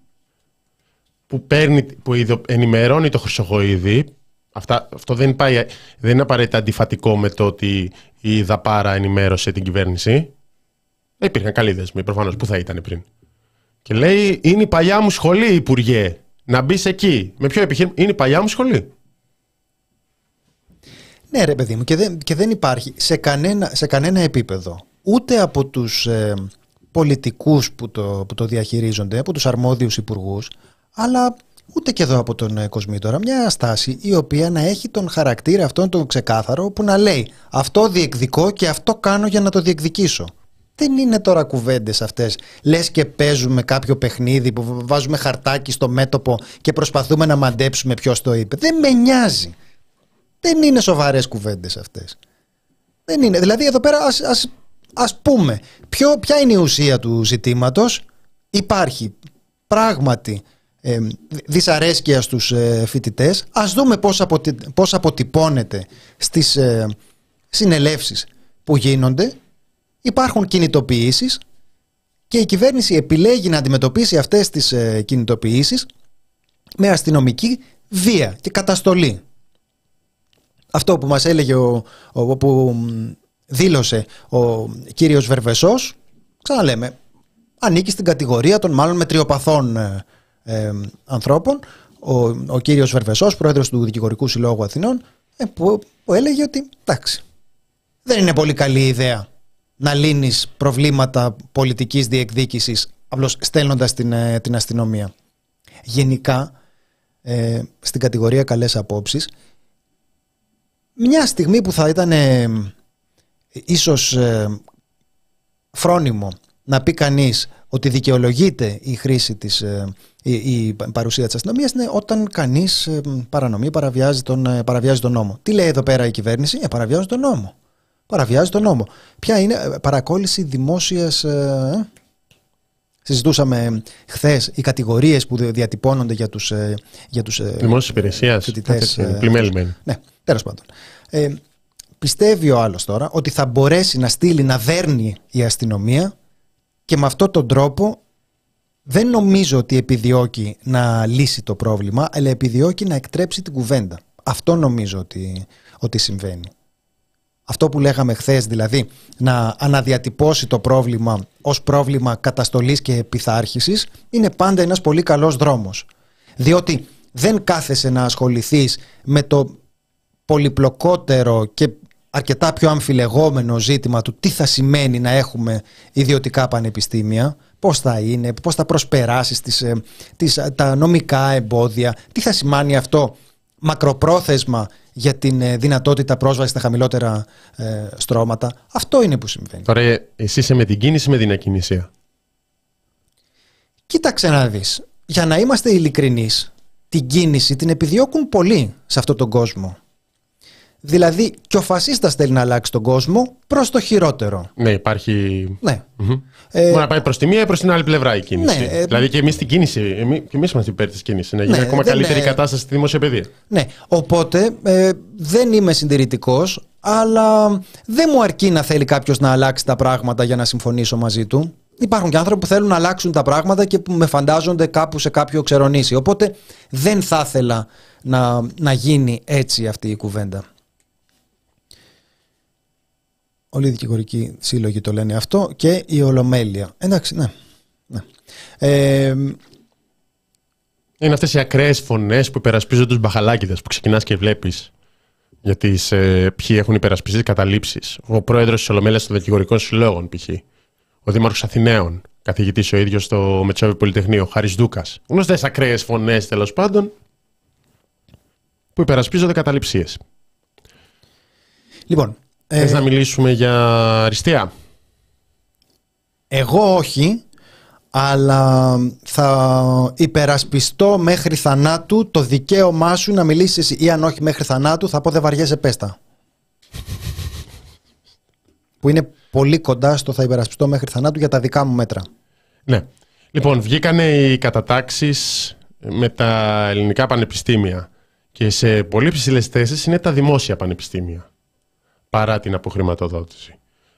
Που, παίρνει, που ειδο- ενημερώνει το Χρυσοχοίδη. Αυτά, αυτό δεν, πάει, δεν είναι απαραίτητα αντιφατικό με το ότι η Δαπάρα ενημέρωσε την κυβέρνηση. Δεν υπήρχαν καλοί δεσμοί, προφανώς. Πού θα ήταν πριν. Και λέει: Είναι η παλιά μου σχολή, Υπουργέ. Να μπεις εκεί. Με ποιο επιχείρημα; Είναι η παλιά μου σχολή. Ναι, ρε παιδί μου, και δεν, και δεν υπάρχει σε κανένα, σε κανένα επίπεδο ούτε από τους ε, πολιτικούς που το, που το διαχειρίζονται, από τους αρμόδιους υπουργούς, αλλά ούτε και εδώ από τον ε, Κοσμήτορα, μια στάση η οποία να έχει τον χαρακτήρα αυτόν τον ξεκάθαρο που να λέει αυτό διεκδικώ και αυτό κάνω για να το διεκδικήσω. Δεν είναι τώρα κουβέντες αυτές. Λες και παίζουμε κάποιο παιχνίδι που βάζουμε χαρτάκι στο μέτωπο και προσπαθούμε να μαντέψουμε ποιος το είπε. Δεν με νοιάζει. Δεν είναι σοβαρές κουβέντες αυτές. Δεν είναι. Δηλαδή εδώ πέρα ας, ας, ας πούμε ποιο, ποια είναι η ουσία του ζητήματος. Υπάρχει πράγματι ε, δυσαρέσκεια στους ε, φοιτητές. Ας δούμε πώς, αποτι, πώς αποτυπώνεται στις ε, συνελεύσεις που γίνονται. Υπάρχουν κινητοποιήσεις και η κυβέρνηση επιλέγει να αντιμετωπίσει αυτές τις ε, κινητοποιήσεις με αστυνομική βία και καταστολή αυτό που μας έλεγε ο, ο, που δήλωσε ο κύριος Βερβεσός ξαναλέμε ανήκει στην κατηγορία των μάλλον μετριοπαθών ε, ε, ανθρώπων. Ο, ο κύριος Βερβεσός πρόεδρος του Δικηγορικού Συλλόγου Αθηνών ε, που, που έλεγε ότι εντάξει δεν είναι πολύ καλή ιδέα να λύνεις προβλήματα πολιτικής διεκδίκησης απλώς στέλνοντας την, ε, την αστυνομία. Γενικά ε, στην κατηγορία καλές απόψεις μια στιγμή που θα ήταν ε, ίσως ε, φρόνιμο να πει κανείς ότι δικαιολογείται η χρήση της, ε, η, η παρουσία της αστυνομίας είναι όταν κανείς ε, παρανομεί, παραβιάζει τον, ε, παραβιάζει τον νόμο. Τι λέει εδώ πέρα η κυβέρνηση, ε, παραβιάζει τον νόμο. Παραβιάζει τον νόμο. Ποια είναι ε, παρακόλληση δημόσιας... Ε, Συζητούσαμε χθες οι κατηγορίες που διατυπώνονται για τους για τους, ε, Δημόσιας υπηρεσίας. φοιτητές, ε, Πλημέλημενοι. ναι, τέλος πάντων. Ε, πιστεύει ο άλλος τώρα ότι θα μπορέσει να στείλει να δέρνει η αστυνομία και με αυτόν τον τρόπο δεν νομίζω ότι επιδιώκει να λύσει το πρόβλημα, αλλά επιδιώκει να εκτρέψει την κουβέντα. Αυτό νομίζω ότι, ότι συμβαίνει. Αυτό που λέγαμε χθες, δηλαδή να αναδιατυπώσει το πρόβλημα ως πρόβλημα καταστολής και επιθάρχησης, είναι πάντα ένας πολύ καλός δρόμος. Διότι δεν κάθεσαι να ασχοληθείς με το πολυπλοκότερο και αρκετά πιο αμφιλεγόμενο ζήτημα του τι θα σημαίνει να έχουμε ιδιωτικά πανεπιστήμια, πώς θα είναι, πώς θα προσπεράσεις τις, ε, τις, τα νομικά εμπόδια, τι θα σημαίνει αυτό μακροπρόθεσμα για την ε, δυνατότητα πρόσβασης στα χαμηλότερα ε, στρώματα. Αυτό είναι που συμβαίνει. Τώρα ε, εσύ είσαι με την κίνηση ή με την ακινησία. Κοίταξε να δεις. Για να είμαστε ειλικρινείς, την κίνηση την επιδιώκουν πολλοί σε αυτόν τον κόσμο. Δηλαδή και ο φασίστας θέλει να αλλάξει τον κόσμο προς το χειρότερο. Ναι, υπάρχει. Ναι. Μμμ. Ε, Μπορεί να πάει προς τη μία ή προς την άλλη πλευρά η κίνηση. Ναι, ε, δηλαδή και εμείς την κίνηση. Εμεί, και εμείς είμαστε υπέρ της κίνησης. Να γίνει Ναι, ακόμα δεν καλύτερη είναι- κατάσταση στη δημόσια παιδεία. Ναι, οπότε ε, δεν είμαι συντηρητικός, αλλά δεν μου αρκεί να θέλει κάποιος να αλλάξει τα πράγματα για να συμφωνήσω μαζί του. Υπάρχουν και άνθρωποι που θέλουν να αλλάξουν τα πράγματα και που με φαντάζονται κάπου σε κάποιο ξερονήσι. Οπότε δεν θα ήθελα να, να γίνει έτσι αυτή η κουβέντα. Όλοι οι δικηγορικοί σύλλογοι το λένε αυτό και η Ολομέλεια. Εντάξει, ναι. ναι. Ε, είναι αυτές οι ακραίες φωνές που υπερασπίζονται τους μπαχαλάκιδε που ξεκινάς και βλέπεις για τις, ε, ποιοι έχουν υπερασπιστεί καταλήψεις. Ο πρόεδρος της Ολομέλειας των Δικηγορικών Συλλόγων, π.χ. Ο Δήμαρχος Αθηναίων, καθηγητής ο ίδιος στο Μετσόβι Πολυτεχνείο, Χάρης Δούκας. Γνωστές ακραίες φωνές τέλος πάντων που υπερασπίζονται καταληψίες. Λοιπόν. Θες ε... να μιλήσουμε για αριστεία; Εγώ όχι, αλλά θα υπερασπιστώ μέχρι θανάτου το δικαίωμά σου να μιλήσεις ή αν όχι μέχρι θανάτου θα πω δεν βαριέσαι πέστα. που είναι πολύ κοντά στο θα υπερασπιστώ μέχρι θανάτου για τα δικά μου μέτρα. Ναι. Λοιπόν, βγήκανε οι κατατάξεις με τα ελληνικά πανεπιστήμια και σε πολύ ψηλές θέσεις είναι τα δημόσια πανεπιστήμια παρά την αποχρηματοδότηση.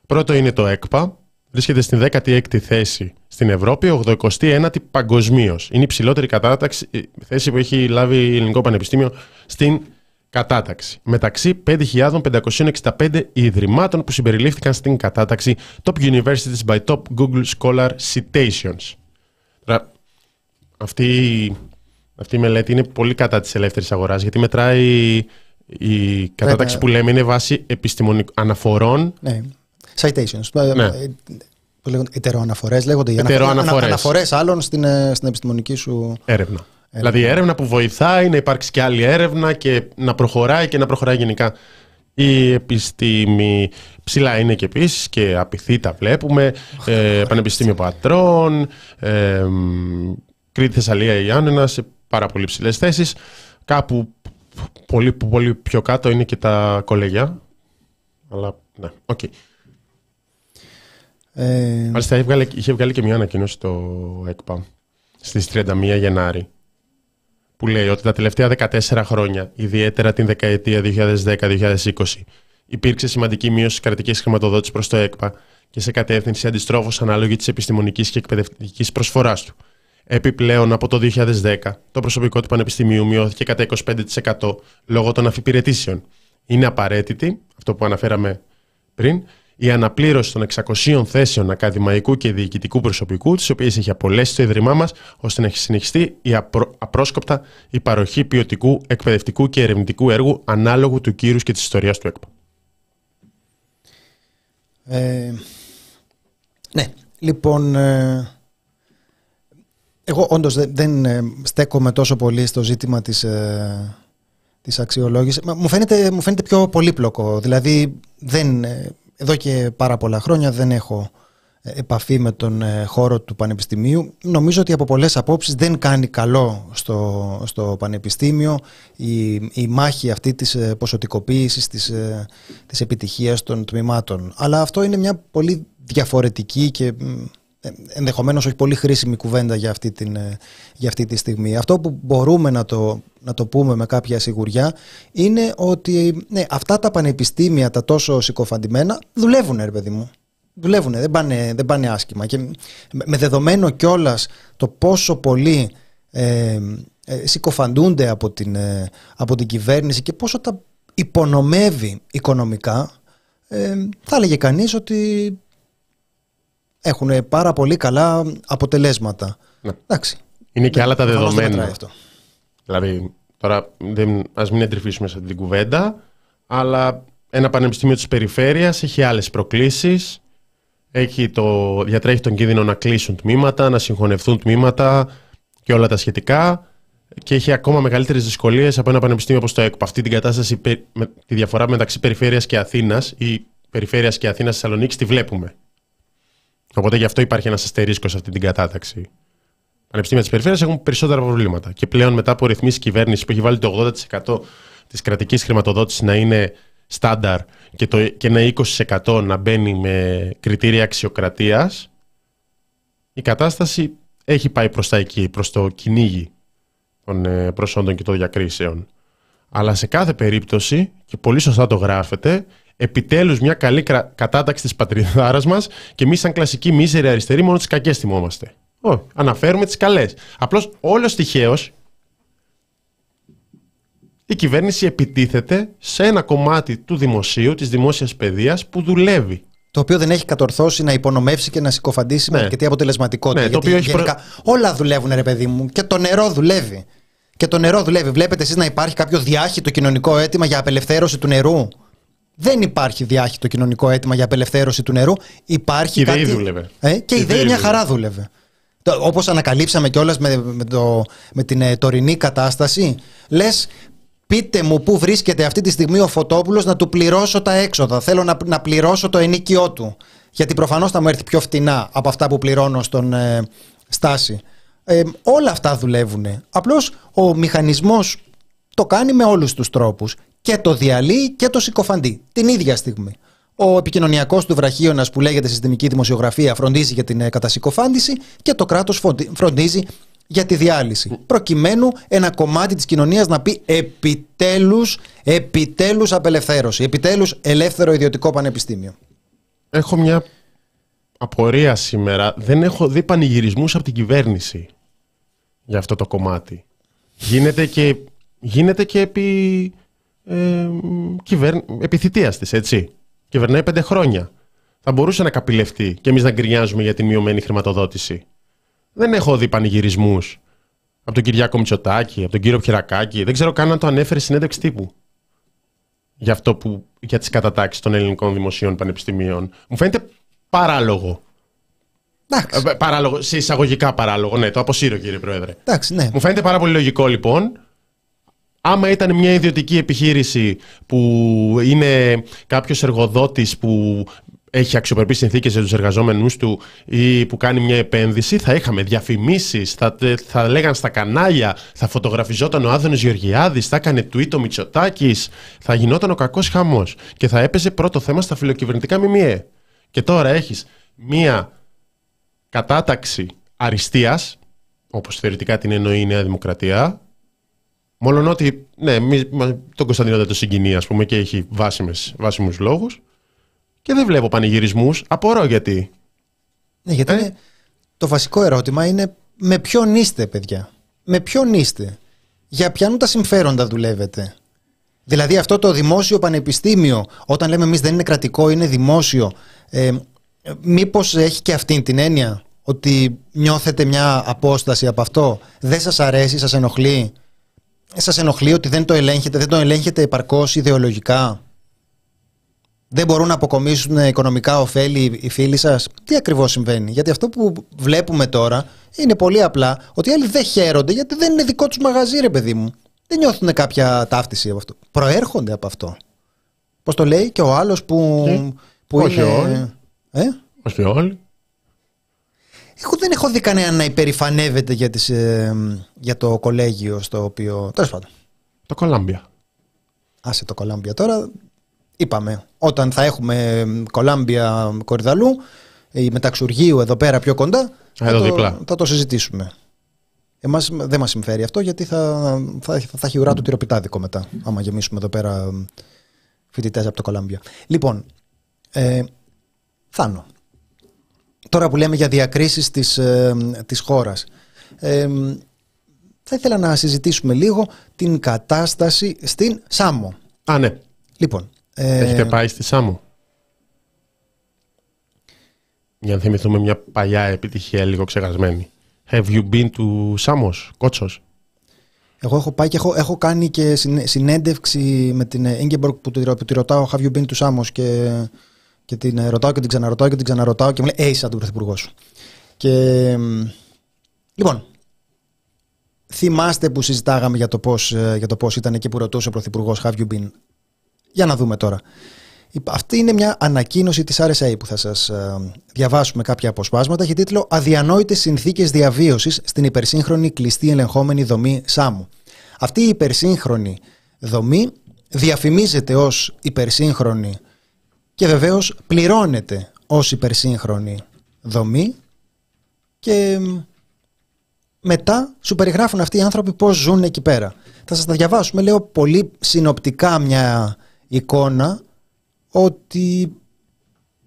Πρώτο είναι το ΕΚΠΑ, βρίσκεται στην 16η θέση στην Ευρώπη, 89η παγκοσμίως. Είναι η ψηλότερη κατάταξη, θέση που έχει λάβει η Ελληνικό Πανεπιστήμιο στην κατάταξη. Μεταξύ 5.565 ιδρυμάτων που συμπεριλήφθηκαν στην κατάταξη Top Universities by Top Google Scholar Citations. αυτή, αυτή η μελέτη είναι πολύ κατά της ελεύθερης αγοράς γιατί μετράει η κατάταξη που λέμε είναι βάση επιστημονικών αναφορών ναι. Citations. Ναι. Ε, λέγονται, ετεροαναφορές λέγονται. Ετεροαναφορές. Αναφορές άλλων στην, ε, στην επιστημονική σου έρευνα. Δηλαδή η έρευνα που βοηθάει να υπάρξει και άλλη έρευνα και να προχωράει και να προχωράει γενικά η επιστήμη. Ψηλά είναι και επίσης και ΑΠΘ τα βλέπουμε. ε, Πανεπιστήμιο Πατρών, ε, Κρήτη Θεσσαλία Γιάννενα σε πάρα πολύ ψηλές θέσεις. Κάπου πολύ, πολύ πιο κάτω είναι και τα κολέγια. Αλλά ναι, OK. Okay. Ε... Μάλιστα είχε βγάλει, είχε βγάλει και μια ανακοίνωση το ΕΚΠΑ στις 31 Γενάρη που λέει ότι τα τελευταία 14 χρόνια, ιδιαίτερα την δεκαετία 2010-2020, υπήρξε σημαντική μείωση της κρατικής χρηματοδότησης προς το ΕΚΠΑ και σε κατεύθυνση αντιστρόφως ανάλογη της επιστημονικής και εκπαιδευτικής προσφοράς του. Επιπλέον, από το 2010, το προσωπικό του Πανεπιστημίου μειώθηκε κατά 25% λόγω των αφιπηρετήσεων. Είναι απαραίτητη, αυτό που αναφέραμε πριν, η αναπλήρωση των 600 θέσεων ακαδημαϊκού και διοικητικού προσωπικού, τις οποίες έχει απολέσει το Ίδρυμά μας, ώστε να έχει συνεχιστεί η απρόσκοπτα η παροχή ποιοτικού, εκπαιδευτικού και ερευνητικού έργου ανάλογου του κύρους και της ιστορίας του ΕΚΠΑ. Ε, ναι, λοιπόν. Ε, εγώ όντως δεν, δεν ε, στέκομαι τόσο πολύ στο ζήτημα της, ε, της αξιολόγησης. Μου φαίνεται, μου φαίνεται πιο πολύπλοκο. Δηλαδή δεν, ε, εδώ και πάρα πολλά χρόνια δεν έχω ε, επαφή με τον ε, χώρο του Πανεπιστημίου. Νομίζω ότι από πολλές απόψεις δεν κάνει καλό στο, στο Πανεπιστήμιο η, η μάχη αυτή της ε, ποσοτικοποίησης της, της επιτυχίας των τμήματων. Αλλά αυτό είναι μια πολύ διαφορετική και ενδεχομένως όχι πολύ χρήσιμη κουβέντα για αυτή, την, για αυτή τη στιγμή. Αυτό που μπορούμε να το, να το πούμε με κάποια σιγουριά είναι ότι ναι, αυτά τα πανεπιστήμια τα τόσο συκοφαντημένα δουλεύουν ρε παιδί μου. Δουλεύουν, δεν πάνε, δεν πάνε άσχημα. Και με δεδομένο κιόλας το πόσο πολύ ε, ε, συκοφαντούνται από την, ε, από την κυβέρνηση και πόσο τα υπονομεύει οικονομικά, ε, θα έλεγε κανείς ότι έχουν πάρα πολύ καλά αποτελέσματα. Ναι. Εντάξει. Είναι και άλλα τα δεδομένα. Αυτό. Δηλαδή, τώρα δεν, ας μην εντρυφήσουμε σε αυτή την κουβέντα, αλλά ένα πανεπιστήμιο της περιφέρειας έχει άλλες προκλήσεις, έχει το, διατρέχει τον κίνδυνο να κλείσουν τμήματα, να συγχωνευτούν τμήματα και όλα τα σχετικά και έχει ακόμα μεγαλύτερες δυσκολίες από ένα πανεπιστήμιο όπως το ΕΚΠ. Αυτή την κατάσταση, τη διαφορά μεταξύ περιφέρειας και Αθήνας ή περιφέρειας και Αθήνας Θεσσαλονίκης τη βλέπουμε. Οπότε γι' αυτό υπάρχει ένας αστερίσκος σε αυτή την κατάταξη πανεπιστήμια της περιφέρειας έχουν περισσότερα προβλήματα. Και πλέον μετά από ρυθμίσεις κυβέρνησης που έχει βάλει το 80% της κρατικής χρηματοδότησης να είναι στάνταρ και, το, και ένα 20% να μπαίνει με κριτήρια αξιοκρατίας, η κατάσταση έχει πάει προς τα εκεί, προς το κυνήγι των ε, προσόντων και των διακρίσεων. Αλλά σε κάθε περίπτωση, και πολύ σωστά το γράφετε, επιτέλους μια καλή κατάταξη της πατριδάρας μας και εμείς, σαν κλασικοί μίζεροι αριστεροί, μόνο τις κακές θυμόμαστε. Όχι, αναφέρουμε τις καλές. Απλώς όλος τυχαίως η κυβέρνηση επιτίθεται σε ένα κομμάτι του δημοσίου, της δημόσιας παιδείας που δουλεύει. Το οποίο δεν έχει κατορθώσει να υπονομεύσει και να συκοφαντήσει ναι. με αρκετή αποτελεσματικότητα. Ναι, γιατί το οποίο γενικά, Όλα δουλεύουν, ρε παιδί μου. Και το νερό δουλεύει. Και το νερό δουλεύει. Βλέπετε εσείς να υπάρχει κάποιος διάχυτο κοινωνικό αίτημα για απελευθέρωση του νερού; Δεν υπάρχει διάχυτο κοινωνικό αίτημα για απελευθέρωση του νερού. Υπάρχει η κάτι. δούλευε. Ε, και η ιδέα μια χαρά δούλευε. Όπως ανακαλύψαμε κιόλας με, με, με την ε, τωρινή κατάσταση, λες, πείτε μου πού βρίσκεται αυτή τη στιγμή ο Φωτόπουλος να του πληρώσω τα έξοδα. Θέλω να, να πληρώσω το ενίκιό του. Γιατί προφανώς θα μου έρθει πιο φτηνά από αυτά που πληρώνω στον ε, Στάση. Ε, όλα αυτά δουλεύουν. Απλώς ο μηχανισμός το κάνει με όλους τους τρόπους. Και το διαλύει και το συκοφαντεί την ίδια στιγμή. Ο επικοινωνιακός του βραχίωνας που λέγεται συστημική δημοσιογραφία φροντίζει για την ε, κατασυκοφάντηση και το κράτος φροντίζει για τη διάλυση. Προκειμένου ένα κομμάτι της κοινωνίας να πει επιτέλους, επιτέλους απελευθέρωση, επιτέλους ελεύθερο ιδιωτικό πανεπιστήμιο. Έχω μια απορία σήμερα. Δεν έχω δει πανηγυρισμούς από την κυβέρνηση για αυτό το κομμάτι. Γίνεται και, γίνεται και επί, ε, κυβέρ, επιθυτείας της, έτσι. Κυβερνάει πέντε χρόνια. Θα μπορούσε να καπηλευτεί και εμείς να γκρινιάζουμε για τη μειωμένη χρηματοδότηση. Δεν έχω δει πανηγυρισμούς από τον Κυριάκο Μητσοτάκη, από τον κύριο Πιερακάκη. Δεν ξέρω καν αν το ανέφερε συνέντευξη τύπου. Για αυτό που, για τις κατατάξεις των ελληνικών δημοσίων πανεπιστημίων. Μου φαίνεται παράλογο. Εντάξει. Ε, παράλογο, σε εισαγωγικά παράλογο. Ναι, το αποσύρω κύριε Πρόεδρε. Εντάξει, ναι. Μου φαίνεται πάρα πολύ λογικό λοιπόν. Άμα ήταν μια ιδιωτική επιχείρηση που είναι κάποιος εργοδότης που έχει αξιοπρεπείς συνθήκες για τους εργαζόμενους του ή που κάνει μια επένδυση, θα είχαμε διαφημίσεις, θα, θα λέγαν στα κανάλια, θα φωτογραφιζόταν ο Άδωνο Γεωργιάδης, θα έκανε tweet ο Μητσοτάκης, θα γινόταν ο κακός χαμός και θα έπαιζε πρώτο θέμα στα φιλοκυβερνητικά μιμιέ. Και τώρα έχεις μια κατάταξη αριστείας, όπως θεωρητικά την εννοεί η Νέα Δημοκρατία, Μόλον ότι, ναι, τον Κωνσταντινό δεν το συγκινεί, ας πούμε, και έχει βάσιμους λόγους. Και δεν βλέπω πανηγυρισμούς. Απορώ γιατί. Ναι, γιατί ε; το βασικό ερώτημα είναι με ποιον είστε, παιδιά; Με ποιον είστε; Για ποιανού τα συμφέροντα δουλεύετε; Δηλαδή αυτό το δημόσιο πανεπιστήμιο, όταν λέμε εμείς δεν είναι κρατικό, είναι δημόσιο, ε, μήπως έχει και αυτή την έννοια ότι νιώθετε μια απόσταση από αυτό, δεν σας αρέσει, σας ενοχλεί, σας ενοχλεί ότι δεν το ελέγχετε, δεν το ελέγχετε επαρκώς ιδεολογικά; Δεν μπορούν να αποκομίσουν οικονομικά ωφέλη οι φίλοι σας; Τι ακριβώς συμβαίνει; Γιατί αυτό που βλέπουμε τώρα είναι πολύ απλά ότι οι άλλοι δεν χαίρονται γιατί δεν είναι δικό τους μαγαζί, ρε παιδί μου. Δεν νιώθουν κάποια ταύτιση από αυτό. Προέρχονται από αυτό. Πώς το λέει και ο άλλος που, που Όχι είναι. Όλοι. Ε; Όχι όλοι. Εγώ δεν έχω δει κανένα να υπερηφανεύεται για, τις, ε, για το κολέγιο στο οποίο. Τέλος πάντων. Το Κολάμπια. Άσε το Κολάμπια τώρα είπαμε, όταν θα έχουμε Κολάμπια Κορυδαλού ή Μεταξουργείου εδώ πέρα πιο κοντά, θα, το, θα το συζητήσουμε. Εμάς δεν μας συμφέρει αυτό γιατί θα, θα, θα, θα έχει ουρά το τυροπιτάδικο μετά, άμα γεμίσουμε εδώ πέρα φοιτητές από το Κολάμπια. Λοιπόν, ε, Θάνο, τώρα που λέμε για διακρίσεις της, ε, της χώρας, ε, θα ήθελα να συζητήσουμε λίγο την κατάσταση στην Σάμο. Α, ναι. Λοιπόν, ε... Έχετε πάει στη Σάμο. Για να θυμηθούμε μια παλιά επιτυχία λίγο ξεχασμένη. Have you been to Samos, Κότσος; Εγώ έχω πάει και έχω, έχω κάνει και συνέντευξη με την Ingeborg που τη, που τη ρωτάω Have you been to Samos; και, και την ρωτάω και την ξαναρωτάω και την ξαναρωτάω και μου λέει «Ε, σαν τον πρωθυπουργό σου». Και, λοιπόν, θυμάστε που συζητάγαμε για το πώς, ε, για το πώς ήταν εκεί που ρωτούσε ο πρωθυπουργός Have you been; Για να δούμε τώρα. Αυτή είναι μια ανακοίνωση της RSA που θα σας ε, διαβάσουμε κάποια αποσπάσματα. Έχει τίτλο «Αδιανόητες συνθήκες διαβίωσης στην υπερσύγχρονη κλειστή ελεγχόμενη δομή ΣΑΜΟ». Αυτή η υπερσύγχρονη δομή διαφημίζεται ως υπερσύγχρονη και βεβαίως πληρώνεται ως υπερσύγχρονη δομή και μετά σου περιγράφουν αυτοί οι άνθρωποι πώς ζουν εκεί πέρα. Θα σας τα διαβάσουμε, λέω πολύ συνοπτικά μια εικόνα ότι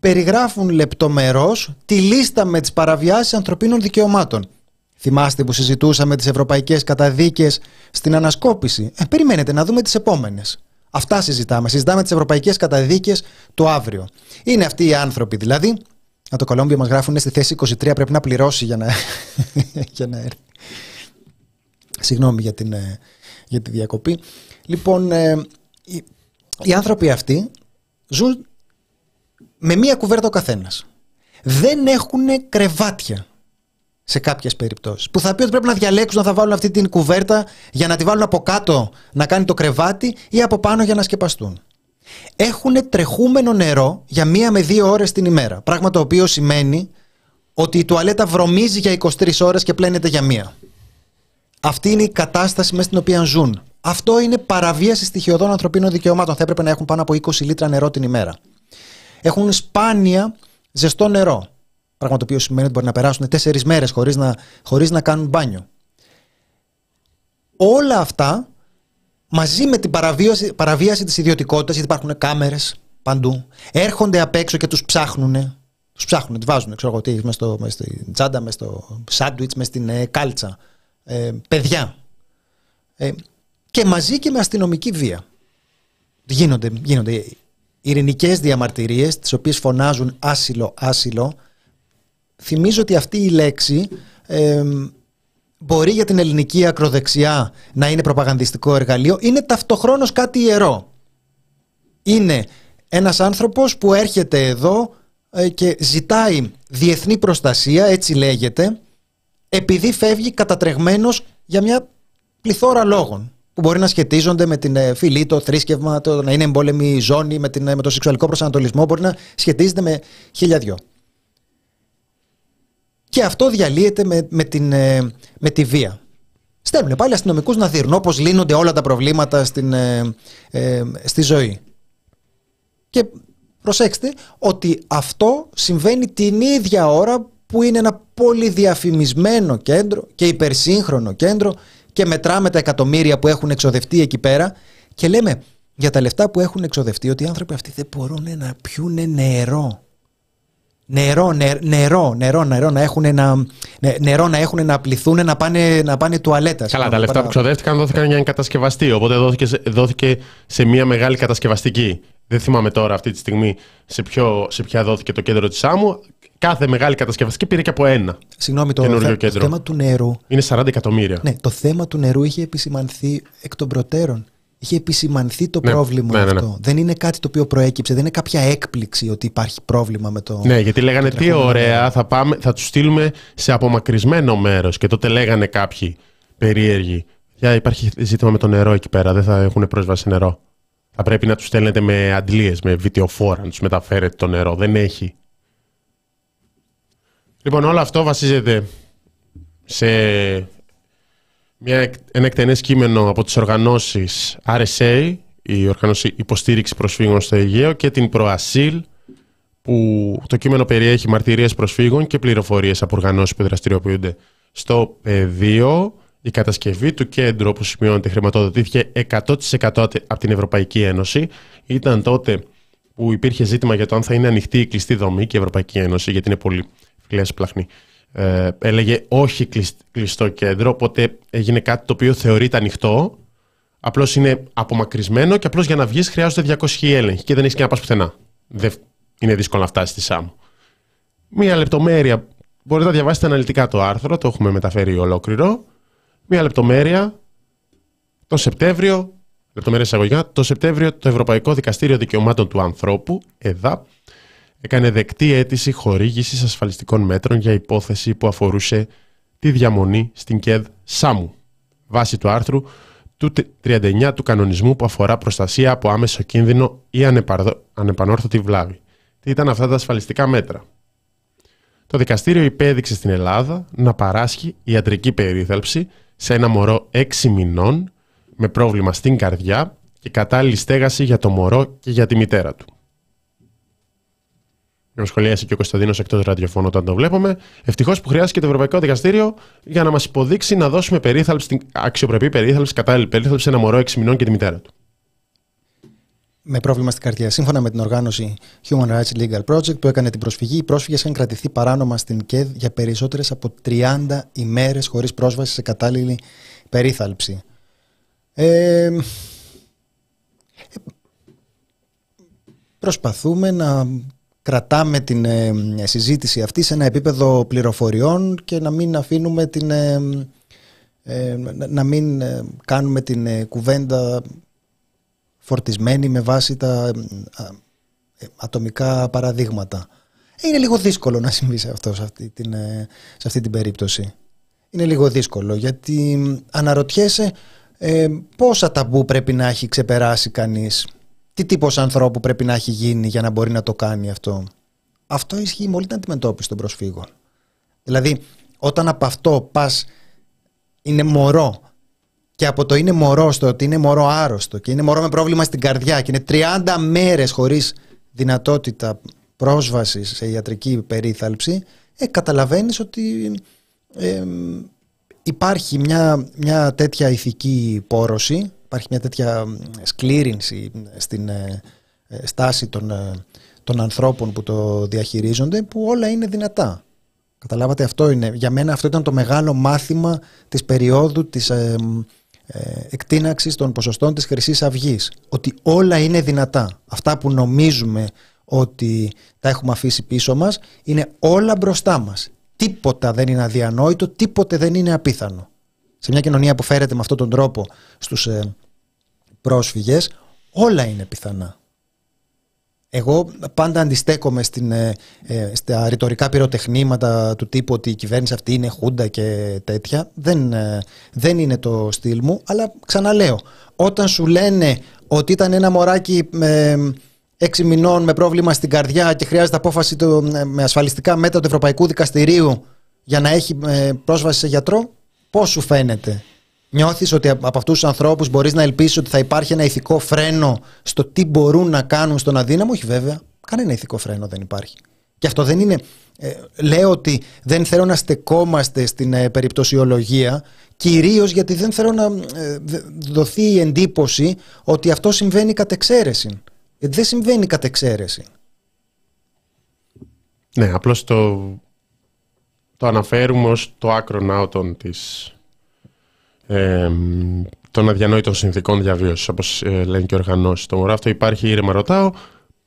περιγράφουν λεπτομερώς τη λίστα με τις παραβιάσεις ανθρωπίνων δικαιωμάτων. Θυμάστε που συζητούσαμε τις ευρωπαϊκές καταδίκες στην ανασκόπηση. Ε, περιμένετε να δούμε τις επόμενες. Αυτά συζητάμε. Συζητάμε τις ευρωπαϊκές καταδίκες το αύριο. Είναι αυτοί οι άνθρωποι δηλαδή. Να το Κολόμπιο μας γράφουν στη θέση 23 πρέπει να πληρώσει για να, [laughs] για να έρθει. Συγγνώμη για, την, ε, για τη διακοπή. Λοιπόν, ε, οι, οι άνθρωποι αυτοί ζουν με μία κουβέρτα ο καθένας. Δεν έχουν κρεβάτια σε κάποιες περιπτώσεις. Που θα πει ότι πρέπει να διαλέξουν να θα βάλουν αυτή την κουβέρτα για να τη βάλουν από κάτω να κάνει το κρεβάτι ή από πάνω για να σκεπαστούν. Έχουν τρεχούμενο νερό για μία με δύο ώρες την ημέρα. Πράγμα το οποίο σημαίνει ότι η τουαλέτα βρωμίζει για 23 ώρες και πλένεται για μία. Αυτή είναι η κατάσταση μέσα στην οποία ζουν. Αυτό είναι παραβίαση στοιχειωδών ανθρωπίνων δικαιωμάτων. Θα έπρεπε να έχουν πάνω από 20 λίτρα νερό την ημέρα. Έχουν σπάνια ζεστό νερό. Πράγμα το οποίο σημαίνει ότι μπορεί να περάσουν τέσσερις μέρες χωρίς να, χωρίς να κάνουν μπάνιο. Όλα αυτά μαζί με την παραβίαση, παραβίαση της ιδιωτικότητας, γιατί υπάρχουν κάμερες παντού, έρχονται απ' έξω και τους ψάχνουν. Τους ψάχνουν, τη βάζουν, ξέρω εγώ τι, μέσα, στο, μέσα στην τσάντα, μέσα στο σάντουιτς, μέσα στην ε, κάλτσα. Ε, παιδιά. Ε, και μαζί και με αστυνομική βία. Γίνονται, γίνονται ειρηνικές διαμαρτυρίες, τις οποίες φωνάζουν άσυλο, άσυλο, θυμίζω ότι αυτή η λέξη μπορεί για την ελληνική ακροδεξιά να είναι προπαγανδιστικό εργαλείο, είναι ταυτοχρόνως κάτι ιερό. Είναι ένας άνθρωπος που έρχεται εδώ ε, και ζητάει διεθνή προστασία, έτσι λέγεται, επειδή φεύγει κατατρεγμένος για μια πληθώρα λόγων που μπορεί να σχετίζονται με την ε, φυλή, το θρήσκευμα, το να είναι εμπόλεμη ζώνη, με, την, ε, με το σεξουαλικό προσανατολισμό, μπορεί να σχετίζεται με χίλια δυο και αυτό διαλύεται με, με, την, ε, με τη βία. Στέλνουν πάλι αστυνομικούς να δίνουν όπως λύνονται όλα τα προβλήματα στην, ε, ε, στη ζωή. Και προσέξτε ότι αυτό συμβαίνει την ίδια ώρα που είναι ένα πολύ διαφημισμένο κέντρο και υπερσύγχρονο κέντρο και μετράμε τα εκατομμύρια που έχουν εξοδευτεί εκεί πέρα και λέμε για τα λεφτά που έχουν εξοδευτεί ότι οι άνθρωποι αυτοί δεν μπορούν να πιούν νερό. Νερό, νερό, νερό, νερό, να έχουν να, νερό να έχουν να πληθούν να πάνε, να πάνε τουαλέτας. Καλά, τα λεφτά που ξοδεύτηκαν δόθηκαν για έναν κατασκευαστή. Οπότε δόθηκε, δόθηκε σε μια μεγάλη κατασκευαστική. Δεν θυμάμαι τώρα αυτή τη στιγμή σε, ποιο, σε ποια δόθηκε το κέντρο της άμμου. Κάθε μεγάλη κατασκευαστική πήρε και από ένα. Συγγνώμη, το, θε, το θέμα του νερού. Είναι 40 εκατομμύρια. Ναι, το θέμα του νερού είχε επισημανθεί εκ των προτέρων είχε επισημανθεί το ναι, πρόβλημα ναι, ναι, ναι, αυτό. Δεν είναι κάτι το οποίο προέκυψε, δεν είναι κάποια έκπληξη ότι υπάρχει πρόβλημα με το. Ναι, γιατί λέγανε τι ωραία, θα, πάμε, θα τους στείλουμε σε απομακρυσμένο μέρος. Και τότε λέγανε κάποιοι περίεργοι. Για υπάρχει ζήτημα με το νερό εκεί πέρα, δεν θα έχουν πρόσβαση σε νερό. Θα πρέπει να τους στέλνετε με αντλίες, με βιτεοφόρα, να τους μεταφέρετε το νερό. Δεν έχει. Λοιπόν, όλο αυτό βασίζεται σε μια, ένα εκτενές κείμενο από τις οργανώσεις RSA, η Οργάνωση Υποστήριξη Προσφύγων στο Αιγαίο και την ΠροΑΣΥΛ, που το κείμενο περιέχει μαρτυρίες προσφύγων και πληροφορίες από οργανώσεις που δραστηριοποιούνται στο πεδίο. Η κατασκευή του κέντρου, όπως σημειώνεται, χρηματοδοτήθηκε 100% από την Ευρωπαϊκή Ένωση. Ήταν τότε που υπήρχε ζήτημα για το αν θα είναι ανοιχτή ή κλειστή δομή και η Ευρωπαϊκή Ένωση, γιατί είναι πολύ φιλές πλαχνή ε, έλεγε όχι κλειστό κέντρο, οπότε έγινε κάτι το οποίο θεωρείται ανοιχτό, απλώς είναι απομακρυσμένο και απλώς για να βγεις χρειάζονται 200 έλεγχοι και δεν έχεις και να πας πουθενά. Δεν είναι δύσκολο να φτάσεις στη ΣΑΜ. Μία λεπτομέρεια, μπορείτε να διαβάσετε αναλυτικά το άρθρο, το έχουμε μεταφέρει ολόκληρο. Μία λεπτομέρεια, το Σεπτέμβριο, λεπτομέρεια εισαγωγικά, το Σεπτέμβριο το Ευρωπαϊκό Δικαστήριο Δικαιωμάτων του Ανθρώπου, ΕΔΑ, έκανε δεκτή αίτηση χορήγησης ασφαλιστικών μέτρων για υπόθεση που αφορούσε τη διαμονή στην ΚΕΔ ΣΑΜΟΥ, βάσει του άρθρου του 39 του κανονισμού που αφορά προστασία από άμεσο κίνδυνο ή ανεπανόρθωτη βλάβη. Τι ήταν αυτά τα ασφαλιστικά μέτρα; Το δικαστήριο υπέδειξε στην Ελλάδα να παράσχει ιατρική περίθαλψη σε ένα μωρό 6 μηνών με πρόβλημα στην καρδιά και κατάλληλη στέγαση για το μωρό και για τη μητέρα του να σχολιάσει και ο Κωνσταντίνος εκτός ραδιοφώνου όταν το βλέπουμε. Ευτυχώς που χρειάστηκε το Ευρωπαϊκό Δικαστήριο για να μας υποδείξει να δώσουμε περίθαλψη, αξιοπρεπή περίθαλψη, κατάλληλη περίθαλψη σε ένα μωρό 6 μηνών και τη μητέρα του. με πρόβλημα στην καρδιά. Σύμφωνα με την οργάνωση Human Rights Legal Project που έκανε την προσφυγή, οι πρόσφυγες είχαν κρατηθεί παράνομα στην ΚΕΔ για περισσότερες από 30 ημέρες χωρίς πρόσβαση σε κατάλληλη περίθαλψη. Ε, προσπαθούμε να κρατάμε την ε, συζήτηση αυτή σε ένα επίπεδο πληροφοριών και να μην αφήνουμε την... Ε, ε, να μην κάνουμε την κουβέντα φορτισμένη με βάση τα ατομικά παραδείγματα. Είναι λίγο δύσκολο να συμβεί σε, αυτό, σε, αυτή την, σε αυτή την περίπτωση. Είναι λίγο δύσκολο γιατί αναρωτιέσαι ε, πόσα ταμπού πρέπει να έχει ξεπεράσει κανείς τι τύπος ανθρώπου πρέπει να έχει γίνει για να μπορεί να το κάνει αυτό; Αυτό ισχύει με όλη την αντιμετώπιση των προσφύγων. Δηλαδή, όταν από αυτό πας είναι μωρό και από το είναι μωρό στο ότι είναι μωρό άρρωστο και είναι μωρό με πρόβλημα στην καρδιά και είναι 30 μέρες χωρίς δυνατότητα πρόσβαση σε ιατρική περίθαλψη, ε, καταλαβαίνεις ότι ε, υπάρχει μια, μια τέτοια ηθική πόρωση υπάρχει μια τέτοια σκλήρινση στην ε, ε, στάση των, ε, των ανθρώπων που το διαχειρίζονται που όλα είναι δυνατά. Καταλάβατε αυτό είναι. Για μένα αυτό ήταν το μεγάλο μάθημα της περίοδου της ε, εκτείναξης των ποσοστών της χρυσής αυγής. Ότι όλα είναι δυνατά. Αυτά που νομίζουμε ότι τα έχουμε αφήσει πίσω μας είναι όλα μπροστά μας. Τίποτα δεν είναι αδιανόητο, τίποτε δεν είναι απίθανο σε μια κοινωνία που φέρεται με αυτόν τον τρόπο στους ε, πρόσφυγες, όλα είναι πιθανά. Εγώ πάντα αντιστέκομαι στην, ε, ε, στα ρητορικά πυροτεχνήματα του τύπου ότι η κυβέρνηση αυτή είναι χούντα και τέτοια. Δεν, ε, δεν είναι το στυλ μου, αλλά ξαναλέω, όταν σου λένε ότι ήταν ένα μωράκι με έξι μηνών με πρόβλημα στην καρδιά και χρειάζεται απόφαση το, με ασφαλιστικά μέτρα του Ευρωπαϊκού Δικαστηρίου για να έχει πρόσβαση σε γιατρό, Πώς σου φαίνεται; Νιώθεις ότι από αυτούς τους ανθρώπους μπορείς να ελπίσεις ότι θα υπάρχει ένα ηθικό φρένο στο τι μπορούν να κάνουν στον αδύναμο; Όχι βέβαια. Κανένα ηθικό φρένο δεν υπάρχει. Και αυτό δεν είναι... Ε, λέω ότι δεν θέλω να στεκόμαστε στην ε, περιπτωσιολογία κυρίως γιατί δεν θέλω να ε, δοθεί η εντύπωση ότι αυτό συμβαίνει κατ' εξαίρεση. Γιατί δεν συμβαίνει κατ' εξαίρεση. Ναι, απλώς το, το αναφέρουμε ως το άκρο ναότον της, ε, των αδιανόητων συνθήκων διαβίωσης, όπως ε, λένε και οργανώσεις. Το μωρό αυτό υπάρχει ήρεμα ρωτάω,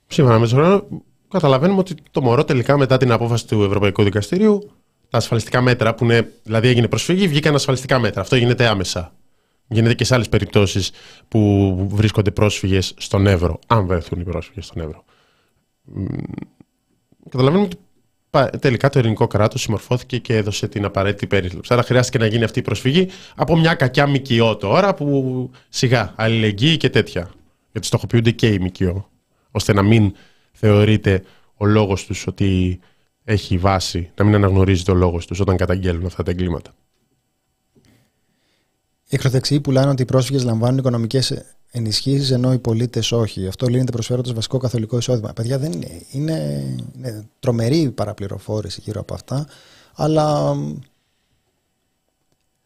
σύμφωνα με το καταλαβαίνουμε ότι το μωρό τελικά μετά την απόφαση του Ευρωπαϊκού Δικαστηρίου, τα ασφαλιστικά μέτρα που είναι, δηλαδή έγινε προσφυγή, βγήκαν ασφαλιστικά μέτρα. Αυτό γίνεται άμεσα. Γίνεται και σε άλλες περιπτώσεις που βρίσκονται πρόσφυγες στον Εύρο, αν βρεθούν οι πρόσφυγες στον Εύρο. Καταλαβαίνουμε ότι τελικά το ελληνικό κράτος συμμορφώθηκε και έδωσε την απαραίτητη περίθαλψη. Άρα χρειάστηκε να γίνει αυτή η προσφυγή από μια κακιά ΜΚΟ τώρα που σιγά αλληλεγγύη και τέτοια. Γιατί στοχοποιούνται και οι ΜΚΟ. ώστε να μην θεωρείται ο λόγος τους ότι έχει βάση, να μην αναγνωρίζεται ο λόγος τους όταν καταγγέλνουν αυτά τα εγκλήματα. Οι ακροδεξιοί πουλάνε ότι οι πρόσφυγες λαμβάνουν οικονομικές ενισχύσεις ενώ οι πολίτες όχι. Αυτό λύνεται προσφέροντας βασικό καθολικό εισόδημα. Παιδιά, δεν είναι, είναι, είναι τρομερή παραπληροφόρηση γύρω από αυτά. Αλλά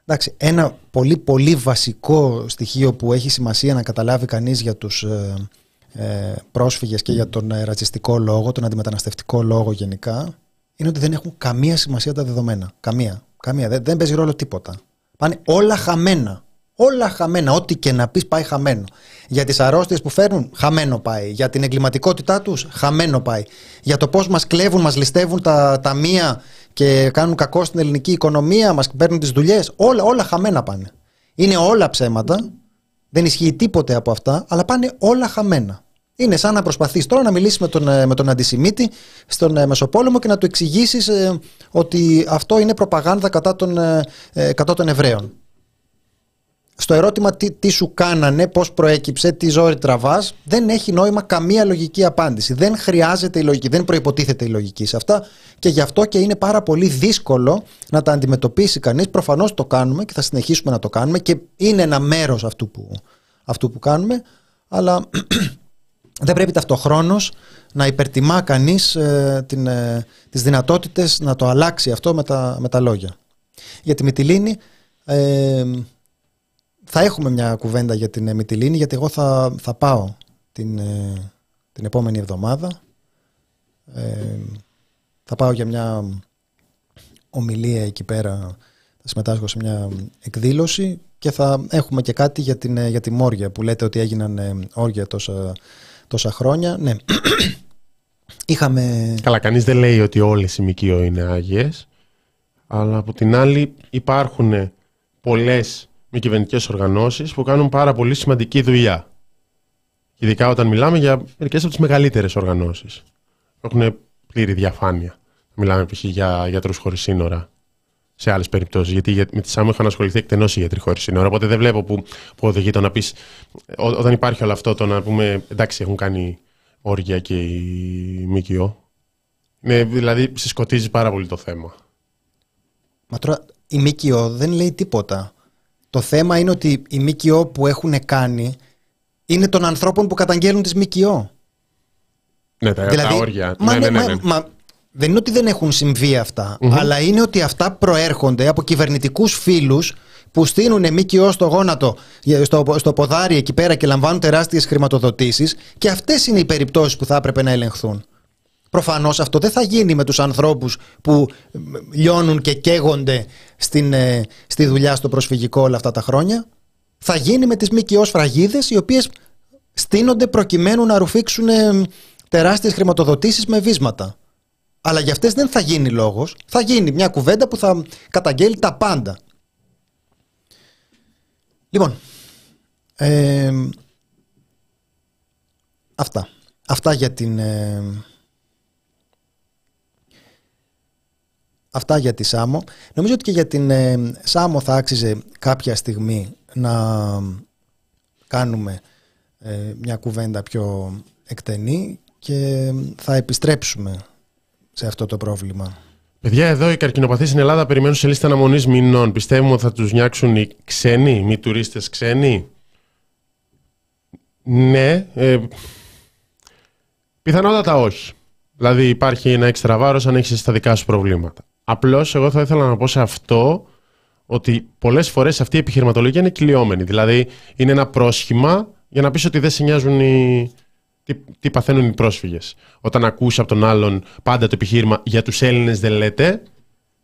εντάξει, ένα πολύ πολύ βασικό στοιχείο που έχει σημασία να καταλάβει κανείς για τους ε, ε πρόσφυγες και για τον ε, ρατσιστικό λόγο, τον αντιμεταναστευτικό λόγο γενικά, είναι ότι δεν έχουν καμία σημασία τα δεδομένα. Καμία. καμία. Δεν, δεν παίζει ρόλο τίποτα. Πάνε όλα χαμένα. Όλα χαμένα. Ό,τι και να πεις πάει χαμένο. Για τις αρρώστιες που φέρνουν, χαμένο πάει. Για την εγκληματικότητά τους, χαμένο πάει. Για το πώς μας κλέβουν, μας ληστεύουν τα ταμεία και κάνουν κακό στην ελληνική οικονομία, μας παίρνουν τις δουλειές. Όλα, όλα χαμένα πάνε. Είναι όλα ψέματα. Δεν ισχύει τίποτε από αυτά, αλλά πάνε όλα χαμένα. Είναι σαν να προσπαθείς τώρα να μιλήσεις με τον, ε, με τον αντισημίτη στον ε, Μεσοπόλεμο και να του εξηγήσεις ε, ότι αυτό είναι προπαγάνδα κατά των, κατά των Εβραίων στο ερώτημα τι, τι σου κάνανε, πώς προέκυψε, τι ζόρι τραβάς, δεν έχει νόημα καμία λογική απάντηση. Δεν χρειάζεται η λογική, δεν προϋποτίθεται η λογική σε αυτά και γι' αυτό και είναι πάρα πολύ δύσκολο να τα αντιμετωπίσει κανείς. Προφανώς το κάνουμε και θα συνεχίσουμε να το κάνουμε και είναι ένα μέρος αυτού που, αυτού που κάνουμε, αλλά [clears throat] δεν πρέπει ταυτοχρόνως να υπερτιμά κανείς ε, την, ε, τις δυνατότητες να το αλλάξει αυτό με τα, με τα λόγια. Για τη Μυτιλίνη, ε, θα έχουμε μια κουβέντα για την Μυτιλίνη γιατί εγώ θα, θα πάω την, την επόμενη εβδομάδα. θα πάω για μια ομιλία εκεί πέρα, θα συμμετάσχω σε μια εκδήλωση και θα έχουμε και κάτι για, την, για τη Μόρια που λέτε ότι έγιναν όρια τόσα, τόσα χρόνια. Ναι, [clears throat] είχαμε... Καλά, κανείς δεν λέει ότι όλες οι ΜΚΟ είναι άγιες, αλλά από την άλλη υπάρχουν πολλές μη κυβερνητικές οργανώσεις που κάνουν πάρα πολύ σημαντική δουλειά. Ειδικά όταν μιλάμε για μερικές από τις μεγαλύτερες οργανώσεις. Έχουν πλήρη διαφάνεια. Μιλάμε π.χ. για γιατρούς χωρίς σύνορα σε άλλες περιπτώσεις. Γιατί με τη ΣΑΜΟ είχαν ασχοληθεί εκτενώς οι γιατροί χωρίς σύνορα. Οπότε δεν βλέπω που, που οδηγεί το να πεις, όταν υπάρχει όλο αυτό, το να πούμε εντάξει, έχουν κάνει όργια και η ΜΚΟ. Ναι, δηλαδή συσκοτίζει πάρα πολύ το θέμα. Μα τώρα η ΜΚΟ δεν λέει τίποτα. Το θέμα είναι ότι οι ΜΚΟ που έχουν κάνει είναι των ανθρώπων που καταγγέλνουν τις ΜΚΟ. Ναι, τα, δηλαδή, όργια. Μα, ναι, ναι, ναι, μα, δεν είναι ότι δεν έχουν συμβεί αλλά είναι ότι αυτά προέρχονται από κυβερνητικούς φίλους που στείλουν ΜΚΟ στο γόνατο, στο, στο ποδάρι εκεί πέρα και λαμβάνουν τεράστιες χρηματοδοτήσεις και αυτές είναι οι περιπτώσεις που θα έπρεπε να ελεγχθούν. Προφανώς αυτό δεν θα γίνει με τους ανθρώπους που λιώνουν και καίγονται στην, ε, στη δουλειά στο προσφυγικό όλα αυτά τα χρόνια. Θα γίνει με τις ΜΚΟ φραγίδε οι οποίες στείνονται προκειμένου να ρουφήξουν ε, τεράστιες χρηματοδοτήσεις με βίσματα. Αλλά για αυτές δεν θα γίνει λόγος. Θα γίνει μια κουβέντα που θα καταγγέλει τα πάντα. Λοιπόν, ε, αυτά. Αυτά για την... Ε, αυτά για τη Σάμο. Νομίζω ότι και για την ε, Σάμο θα άξιζε κάποια στιγμή να κάνουμε ε, μια κουβέντα πιο εκτενή και θα επιστρέψουμε σε αυτό το πρόβλημα. Παιδιά, εδώ οι καρκινοπαθείς στην Ελλάδα περιμένουν σε λίστα αναμονής μηνών. Πιστεύουμε ότι θα τους νιάξουν οι ξένοι, μη τουρίστες ξένοι; Ναι. Ε, πιθανότατα όχι. Δηλαδή υπάρχει ένα έξτρα βάρος αν έχεις τα δικά σου προβλήματα. Απλώς εγώ θα ήθελα να πω σε αυτό ότι πολλές φορές αυτή η επιχειρηματολογία είναι κυλιόμενη. Δηλαδή είναι ένα πρόσχημα για να πεις ότι δεν σε νοιάζουν οι, τι, τι παθαίνουν οι πρόσφυγες. Όταν ακούσει από τον άλλον πάντα το επιχείρημα για τους Έλληνες δεν λέτε,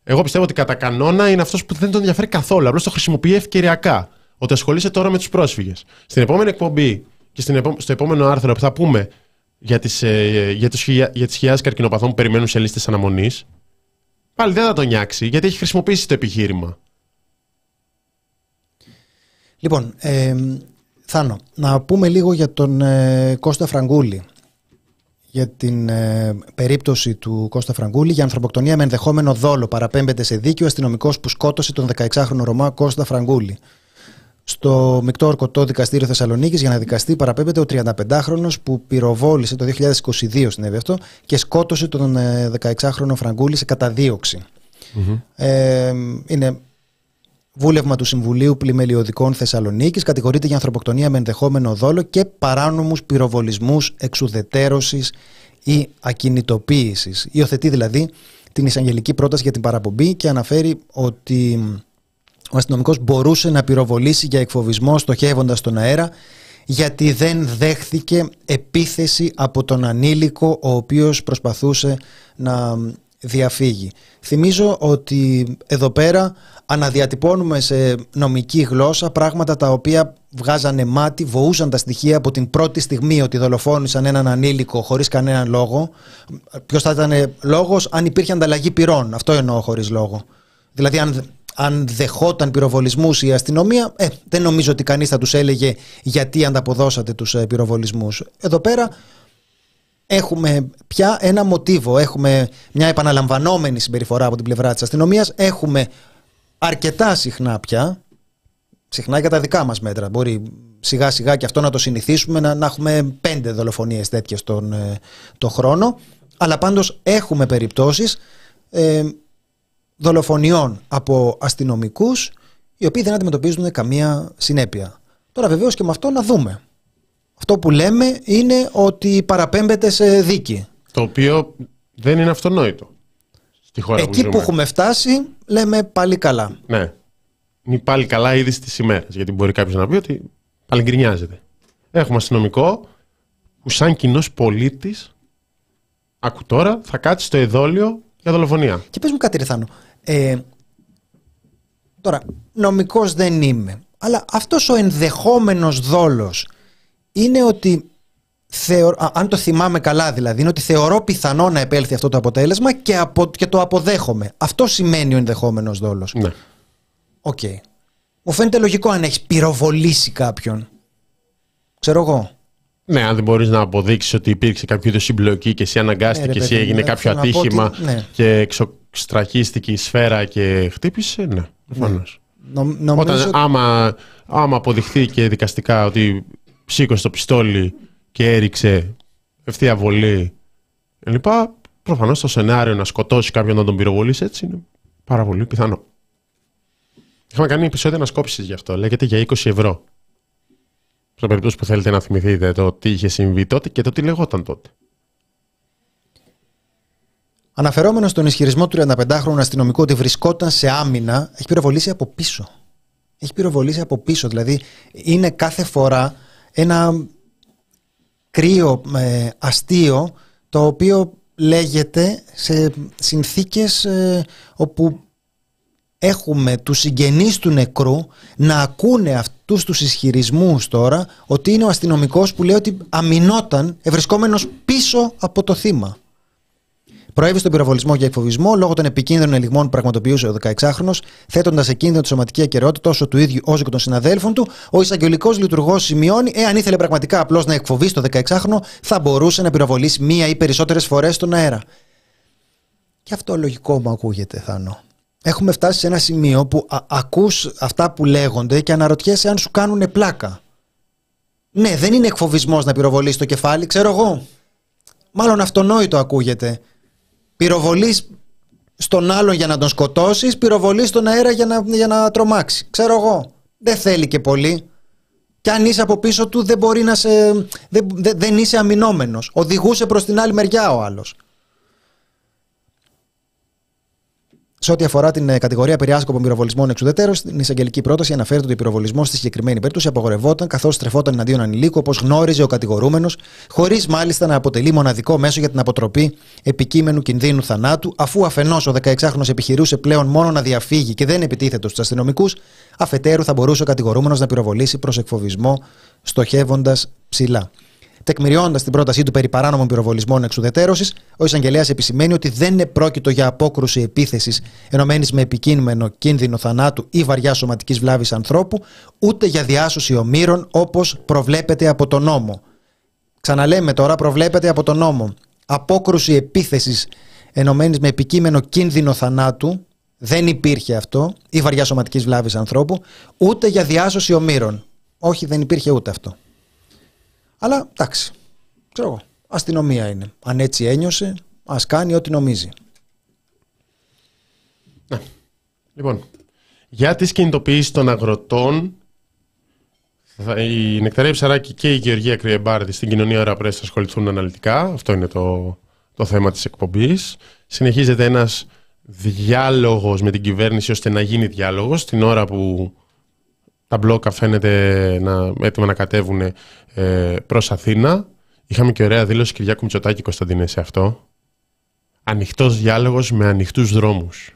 εγώ πιστεύω ότι κατά κανόνα είναι αυτός που δεν τον ενδιαφέρει καθόλου. Απλώς το χρησιμοποιεί ευκαιριακά. Ότι ασχολείσαι τώρα με τους πρόσφυγες. Στην επόμενη εκπομπή και στο επόμενο άρθρο που θα πούμε για τις ε, για τους, για τις χιλιάδες καρκινοπαθών που περιμένουν σε λίστες αναμονής, πάλι δεν θα τον νιάξει γιατί έχει χρησιμοποιήσει το επιχείρημα. Λοιπόν, ε, Θάνο, να πούμε λίγο για τον ε, Κώστα Φραγκούλη. Για την ε, περίπτωση του Κώστα Φραγκούλη για ανθρωποκτονία με ενδεχόμενο δόλο. Παραπέμπεται σε δίκαιο αστυνομικός που σκότωσε τον 16χρονο Ρωμά Κώστα Φραγκούλη. Στο μεικτό ορκωτό δικαστήριο Θεσσαλονίκης για να δικαστεί παραπέμπεται ο 35χρονο που πυροβόλησε το 2022 συνέβη αυτό και σκότωσε τον 16χρονο ε, Φραγκούλη σε καταδίωξη. Ε, είναι Βούλευμα του Συμβουλίου Πλημελιωδικών Θεσσαλονίκης κατηγορείται για ανθρωποκτονία με ενδεχόμενο δόλο και παράνομους πυροβολισμούς εξουδετέρωση ή ακινητοποίησης. Υιοθετεί δηλαδή την εισαγγελική πρόταση για την παραπομπή και αναφέρει ότι ο αστυνομικός μπορούσε να πυροβολήσει για εκφοβισμό στοχεύοντας τον αέρα γιατί δεν δέχθηκε επίθεση από τον ανήλικο ο οποίος προσπαθούσε να διαφύγει. Θυμίζω ότι εδώ πέρα αναδιατυπώνουμε σε νομική γλώσσα πράγματα τα οποία βγάζανε μάτι, βοούσαν τα στοιχεία από την πρώτη στιγμή ότι δολοφόνησαν έναν ανήλικο χωρίς κανέναν λόγο. Ποιος θα ήταν λόγος; Αν υπήρχε ανταλλαγή πυρών. Αυτό εννοώ χωρίς λόγο. Δηλαδή αν, αν δεχόταν πυροβολισμούς η αστυνομία, ε, δεν νομίζω ότι κανείς θα τους έλεγε γιατί ανταποδώσατε τους ε, πυροβολισμούς. Εδώ πέρα έχουμε πια ένα μοτίβο, έχουμε μια επαναλαμβανόμενη συμπεριφορά από την πλευρά της αστυνομίας, έχουμε αρκετά συχνά πια, συχνά για τα δικά μας μέτρα, μπορεί σιγά σιγά και αυτό να το συνηθίσουμε, να, να έχουμε πέντε δολοφονίες τέτοιες τον ε, το χρόνο, αλλά πάντως έχουμε περιπτώσεις ε, δολοφονιών από αστυνομικούς οι οποίοι δεν αντιμετωπίζουν καμία συνέπεια. Τώρα βεβαίως και με αυτό να δούμε. Αυτό που λέμε είναι ότι παραπέμπεται σε δίκη. Το οποίο δεν είναι αυτονόητο. Στη χώρα Εκεί που, που έχουμε φτάσει, λέμε πάλι καλά. Ναι. Είναι πάλι καλά ήδη της ημέρας. Γιατί μπορεί κάποιος να πει ότι πάλι γκρινιάζεται. Έχουμε αστυνομικό που σαν κοινός πολίτης, άκου τώρα, θα κάτσει στο εδόλιο για δολοφονία. Και πες μου κάτι, Ρεθάνο. Ε, τώρα, νομικός δεν είμαι. Αλλά αυτός ο ενδεχόμενος δόλος είναι ότι αν το θυμάμαι καλά δηλαδή, είναι ότι θεωρώ πιθανό να επέλθει αυτό το αποτέλεσμα και, απο, και το αποδέχομαι. Αυτό σημαίνει ο ενδεχόμενος δόλος. Ναι. OK. Okay. Μου φαίνεται λογικό αν έχεις πυροβολήσει κάποιον. Ξέρω εγώ. Ναι, αν δεν μπορείς να αποδείξεις ότι υπήρξε κάποιο είδους συμπλοκή και εσύ αναγκάστηκες και εσύ έγινε κάποιο ατύχημα ναι. και εξοστρακίστηκε η σφαίρα και χτύπησε, ναι, προφανώς. Ναι. Όταν άμα, άμα αποδειχθεί και δικαστικά ότι σήκωσε το πιστόλι και έριξε ευθεία βολή κλπ. Προφανώς το σενάριο να σκοτώσει κάποιον να τον πυροβολήσει έτσι είναι πάρα πολύ πιθανό. Είχαμε κάνει επεισόδιο ανασκόπηση γι' αυτό. Λέγεται για 20 ευρώ. Στο περίπτωση που θέλετε να θυμηθείτε το τι είχε συμβεί τότε και το τι λεγόταν τότε. Αναφερόμενος στον ισχυρισμό του 35χρονου αστυνομικού ότι βρισκόταν σε άμυνα, έχει πυροβολήσει από πίσω. Έχει πυροβολήσει από πίσω. Δηλαδή είναι κάθε φορά ένα κρύο ε, αστείο το οποίο λέγεται σε συνθήκες ε, όπου έχουμε τους συγγενείς του νεκρού να ακούνε αυτούς τους ισχυρισμούς τώρα ότι είναι ο αστυνομικός που λέει ότι αμυνόταν ευρισκόμενος πίσω από το θύμα. Προέβη στον πυροβολισμό για εκφοβισμό λόγω των επικίνδυνων ελιγμών που πραγματοποιούσε ο 16χρονο, θέτοντας σε κίνδυνο τη σωματική ακαιρεότητα τόσο του ίδιου όσο και των συναδέλφων του. Ο εισαγγελικός λειτουργός σημειώνει, εάν ήθελε πραγματικά απλώς να εκφοβήσει το 16χρονο, θα μπορούσε να πυροβολήσει μία ή περισσότερες φορές στον αέρα. Και αυτό λογικό μου ακούγεται, Θάνο. Έχουμε φτάσει σε ένα σημείο που α- ακούς αυτά που λέγονται και αναρωτιέσαι αν σου κάνουν πλάκα. Ναι, δεν είναι εκφοβισμός να πυροβολήσει το κεφάλι, ξέρω εγώ. Μάλλον αυτονόητο ακούγεται. Πυροβολείς στον άλλον για να τον σκοτώσεις, πυροβολείς στον αέρα για να, για να τρομάξει. Ξέρω εγώ. Δεν θέλει και πολύ. Και αν είσαι από πίσω του δεν μπορεί να σε... Δεν, δεν είσαι αμυνόμενος. Οδηγούσε προς την άλλη μεριά ο άλλος. Σε ό,τι αφορά την ε, κατηγορία περιάσκοπων πυροβολισμών εξουδετέρω, στην εισαγγελική πρόταση αναφέρεται ότι ο πυροβολισμός στη συγκεκριμένη περίπτωση απογορευόταν καθώς στρεφόταν εναντίον ανηλίκου όπως γνώριζε ο κατηγορούμενος, χωρίς μάλιστα να αποτελεί μοναδικό μέσο για την αποτροπή επικείμενου κινδύνου θανάτου, αφού αφενός ο 16χρονο επιχειρούσε πλέον μόνο να διαφύγει και δεν επιτίθετο στους αστυνομικούς, αφετέρου θα μπορούσε ο κατηγορούμενος να πυροβολήσει προς εκφοβισμό, στοχεύοντας ψηλά. Τεκμηριώντας την πρότασή του περί παράνομων πυροβολισμών εξουδετέρωση, ο εισαγγελέας επισημαίνει ότι δεν είναι πρόκειτο για απόκρουση επίθεσης ενωμένης με επικίνδυνο κίνδυνο θανάτου ή βαριά σωματικής βλάβης ανθρώπου, ούτε για διάσωση ομήρων όπως προβλέπεται από τον νόμο. Ξαναλέμε τώρα, προβλέπεται από τον νόμο. Απόκρουση επίθεσης ενωμένης με επικείμενο κίνδυνο θανάτου, δεν υπήρχε αυτό, ή βαριά σωματικής βλάβης ανθρώπου, ούτε για διάσωση ομήρων. Όχι, δεν υπήρχε ούτε αυτό. Αλλά εντάξει, ξέρω εγώ, αστυνομία είναι. Αν έτσι ένιωσε, ας κάνει ό,τι νομίζει. Ναι. Λοιπόν, για τις κινητοποιήσεις των αγροτών, η Νεκταρία Ψαράκη και η Γεωργία Κρυεμπάρδη στην κοινωνία ώρα πρέπει θα ασχοληθούν αναλυτικά. Αυτό είναι το, το θέμα της εκπομπής. Συνεχίζεται ένας διάλογος με την κυβέρνηση ώστε να γίνει διάλογος την ώρα που τα μπλόκα φαίνεται να, έτοιμα να κατέβουν ε, προς Αθήνα. Είχαμε και ωραία δήλωση Κυριάκου Μητσοτάκη Κωνσταντίνε σε αυτό. Ανοιχτός διάλογος με ανοιχτούς δρόμους.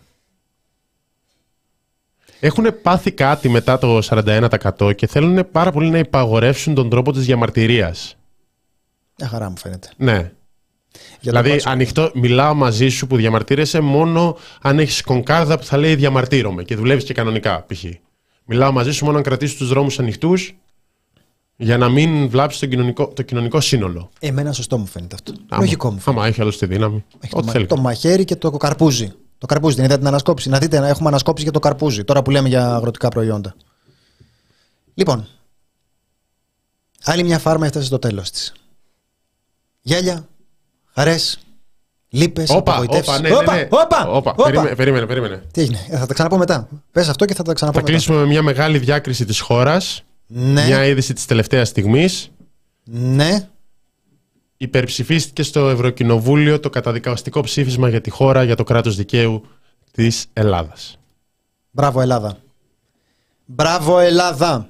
Έχουν πάθει κάτι μετά το 41% και θέλουν πάρα πολύ να υπαγορεύσουν τον τρόπο της διαμαρτυρίας. Μια χαρά μου φαίνεται. Ναι. δηλαδή, ανοιχτό, μιλάω μαζί σου που διαμαρτύρεσαι μόνο αν έχεις κονκάρδα που θα λέει διαμαρτύρομαι και δουλεύεις και κανονικά, π.χ. Μιλάω μαζί σου μόνο αν κρατήσεις τους δρόμους ανοιχτούς για να μην βλάψεις το κοινωνικό, το κοινωνικό σύνολο. Εμένα σωστό μου φαίνεται αυτό. Άμα, Λογικό μου φαίνεται. Άμα έχει άλλο τη δύναμη. Έχει Ό,τι το, θέλει. το μαχαίρι και το καρπούζι. Το καρπούζι, την είδατε την ανασκόπηση. Να δείτε, να έχουμε ανασκόπηση για το καρπούζι. Τώρα που λέμε για αγροτικά προϊόντα. Λοιπόν, άλλη μια φάρμα έφτασε στο τέλος της. Γέλια, χαρές, Λείπε, απογοητεύσει. Όπα, ναι, ναι, ναι. Όπα, όπα, Περίμενε, περίμενε, περίμενε. Τι έγινε, ε, θα τα ξαναπώ μετά. Πες αυτό και θα τα ξαναπώ θα μετά. Θα κλείσουμε με μια μεγάλη διάκριση της χώρας. Ναι. Μια είδηση της τελευταίας στιγμής. Ναι. Υπερψηφίστηκε στο Ευρωκοινοβούλιο το καταδικαστικό ψήφισμα για τη χώρα, για το κράτος δικαίου της Ελλάδας. Μπράβο, Ελλάδα. Μπράβο, Ελλάδα.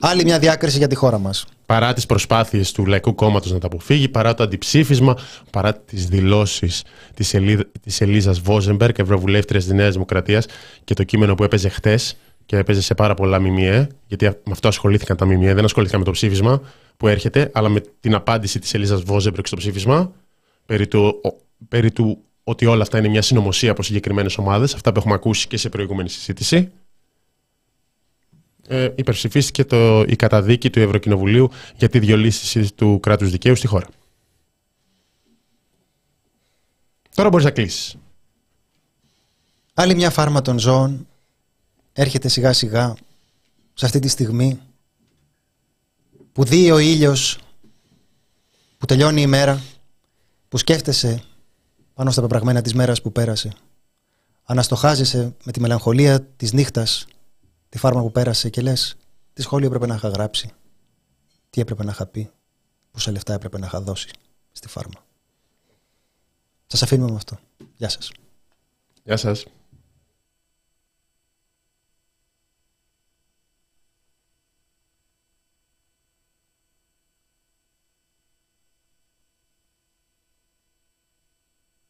Άλλη μια διάκριση για τη χώρα μας. Παρά τις προσπάθειες του Λαϊκού Κόμματος να τα αποφύγει, παρά το αντιψήφισμα, παρά τις δηλώσεις της, Ελί, της Ελίζας Βόζεμπερκ, Ευρωβουλεύτριας της Νέας Δημοκρατίας και το κείμενο που έπαιζε χτες και έπαιζε σε πάρα πολλά ΜΜΕ, γιατί με αυτό ασχολήθηκαν τα ΜΜΕ, δεν ασχολήθηκαν με το ψήφισμα που έρχεται, αλλά με την απάντηση της Ελίζας Βόζεμπερκ στο ψήφισμα, περί του, περί του ότι όλα αυτά είναι μια συνωμοσία από συγκεκριμένες ομάδες, αυτά που έχουμε ακούσει και σε προηγούμενη συζήτηση. Ε, υπερψηφίστηκε το, η καταδίκη του Ευρωκοινοβουλίου για τη διολύστηση του κράτους δικαίου στη χώρα. Τώρα μπορείς να κλείσεις. Άλλη μια φάρμα των ζώων έρχεται σιγά σιγά σε αυτή τη στιγμή που δει ο ήλιος, που τελειώνει η μέρα, που σκέφτεσαι πάνω στα πεπραγμένα της μέρας που πέρασε. Αναστοχάζεσαι με τη μελαγχολία της νύχτας, τη φάρμα που πέρασε και λες τι σχόλιο έπρεπε να είχα γράψει, τι έπρεπε να είχα πει, πόσα λεφτά έπρεπε να είχα δώσει στη φάρμα; Σας αφήνουμε με αυτό. Γεια σας. Γεια σας.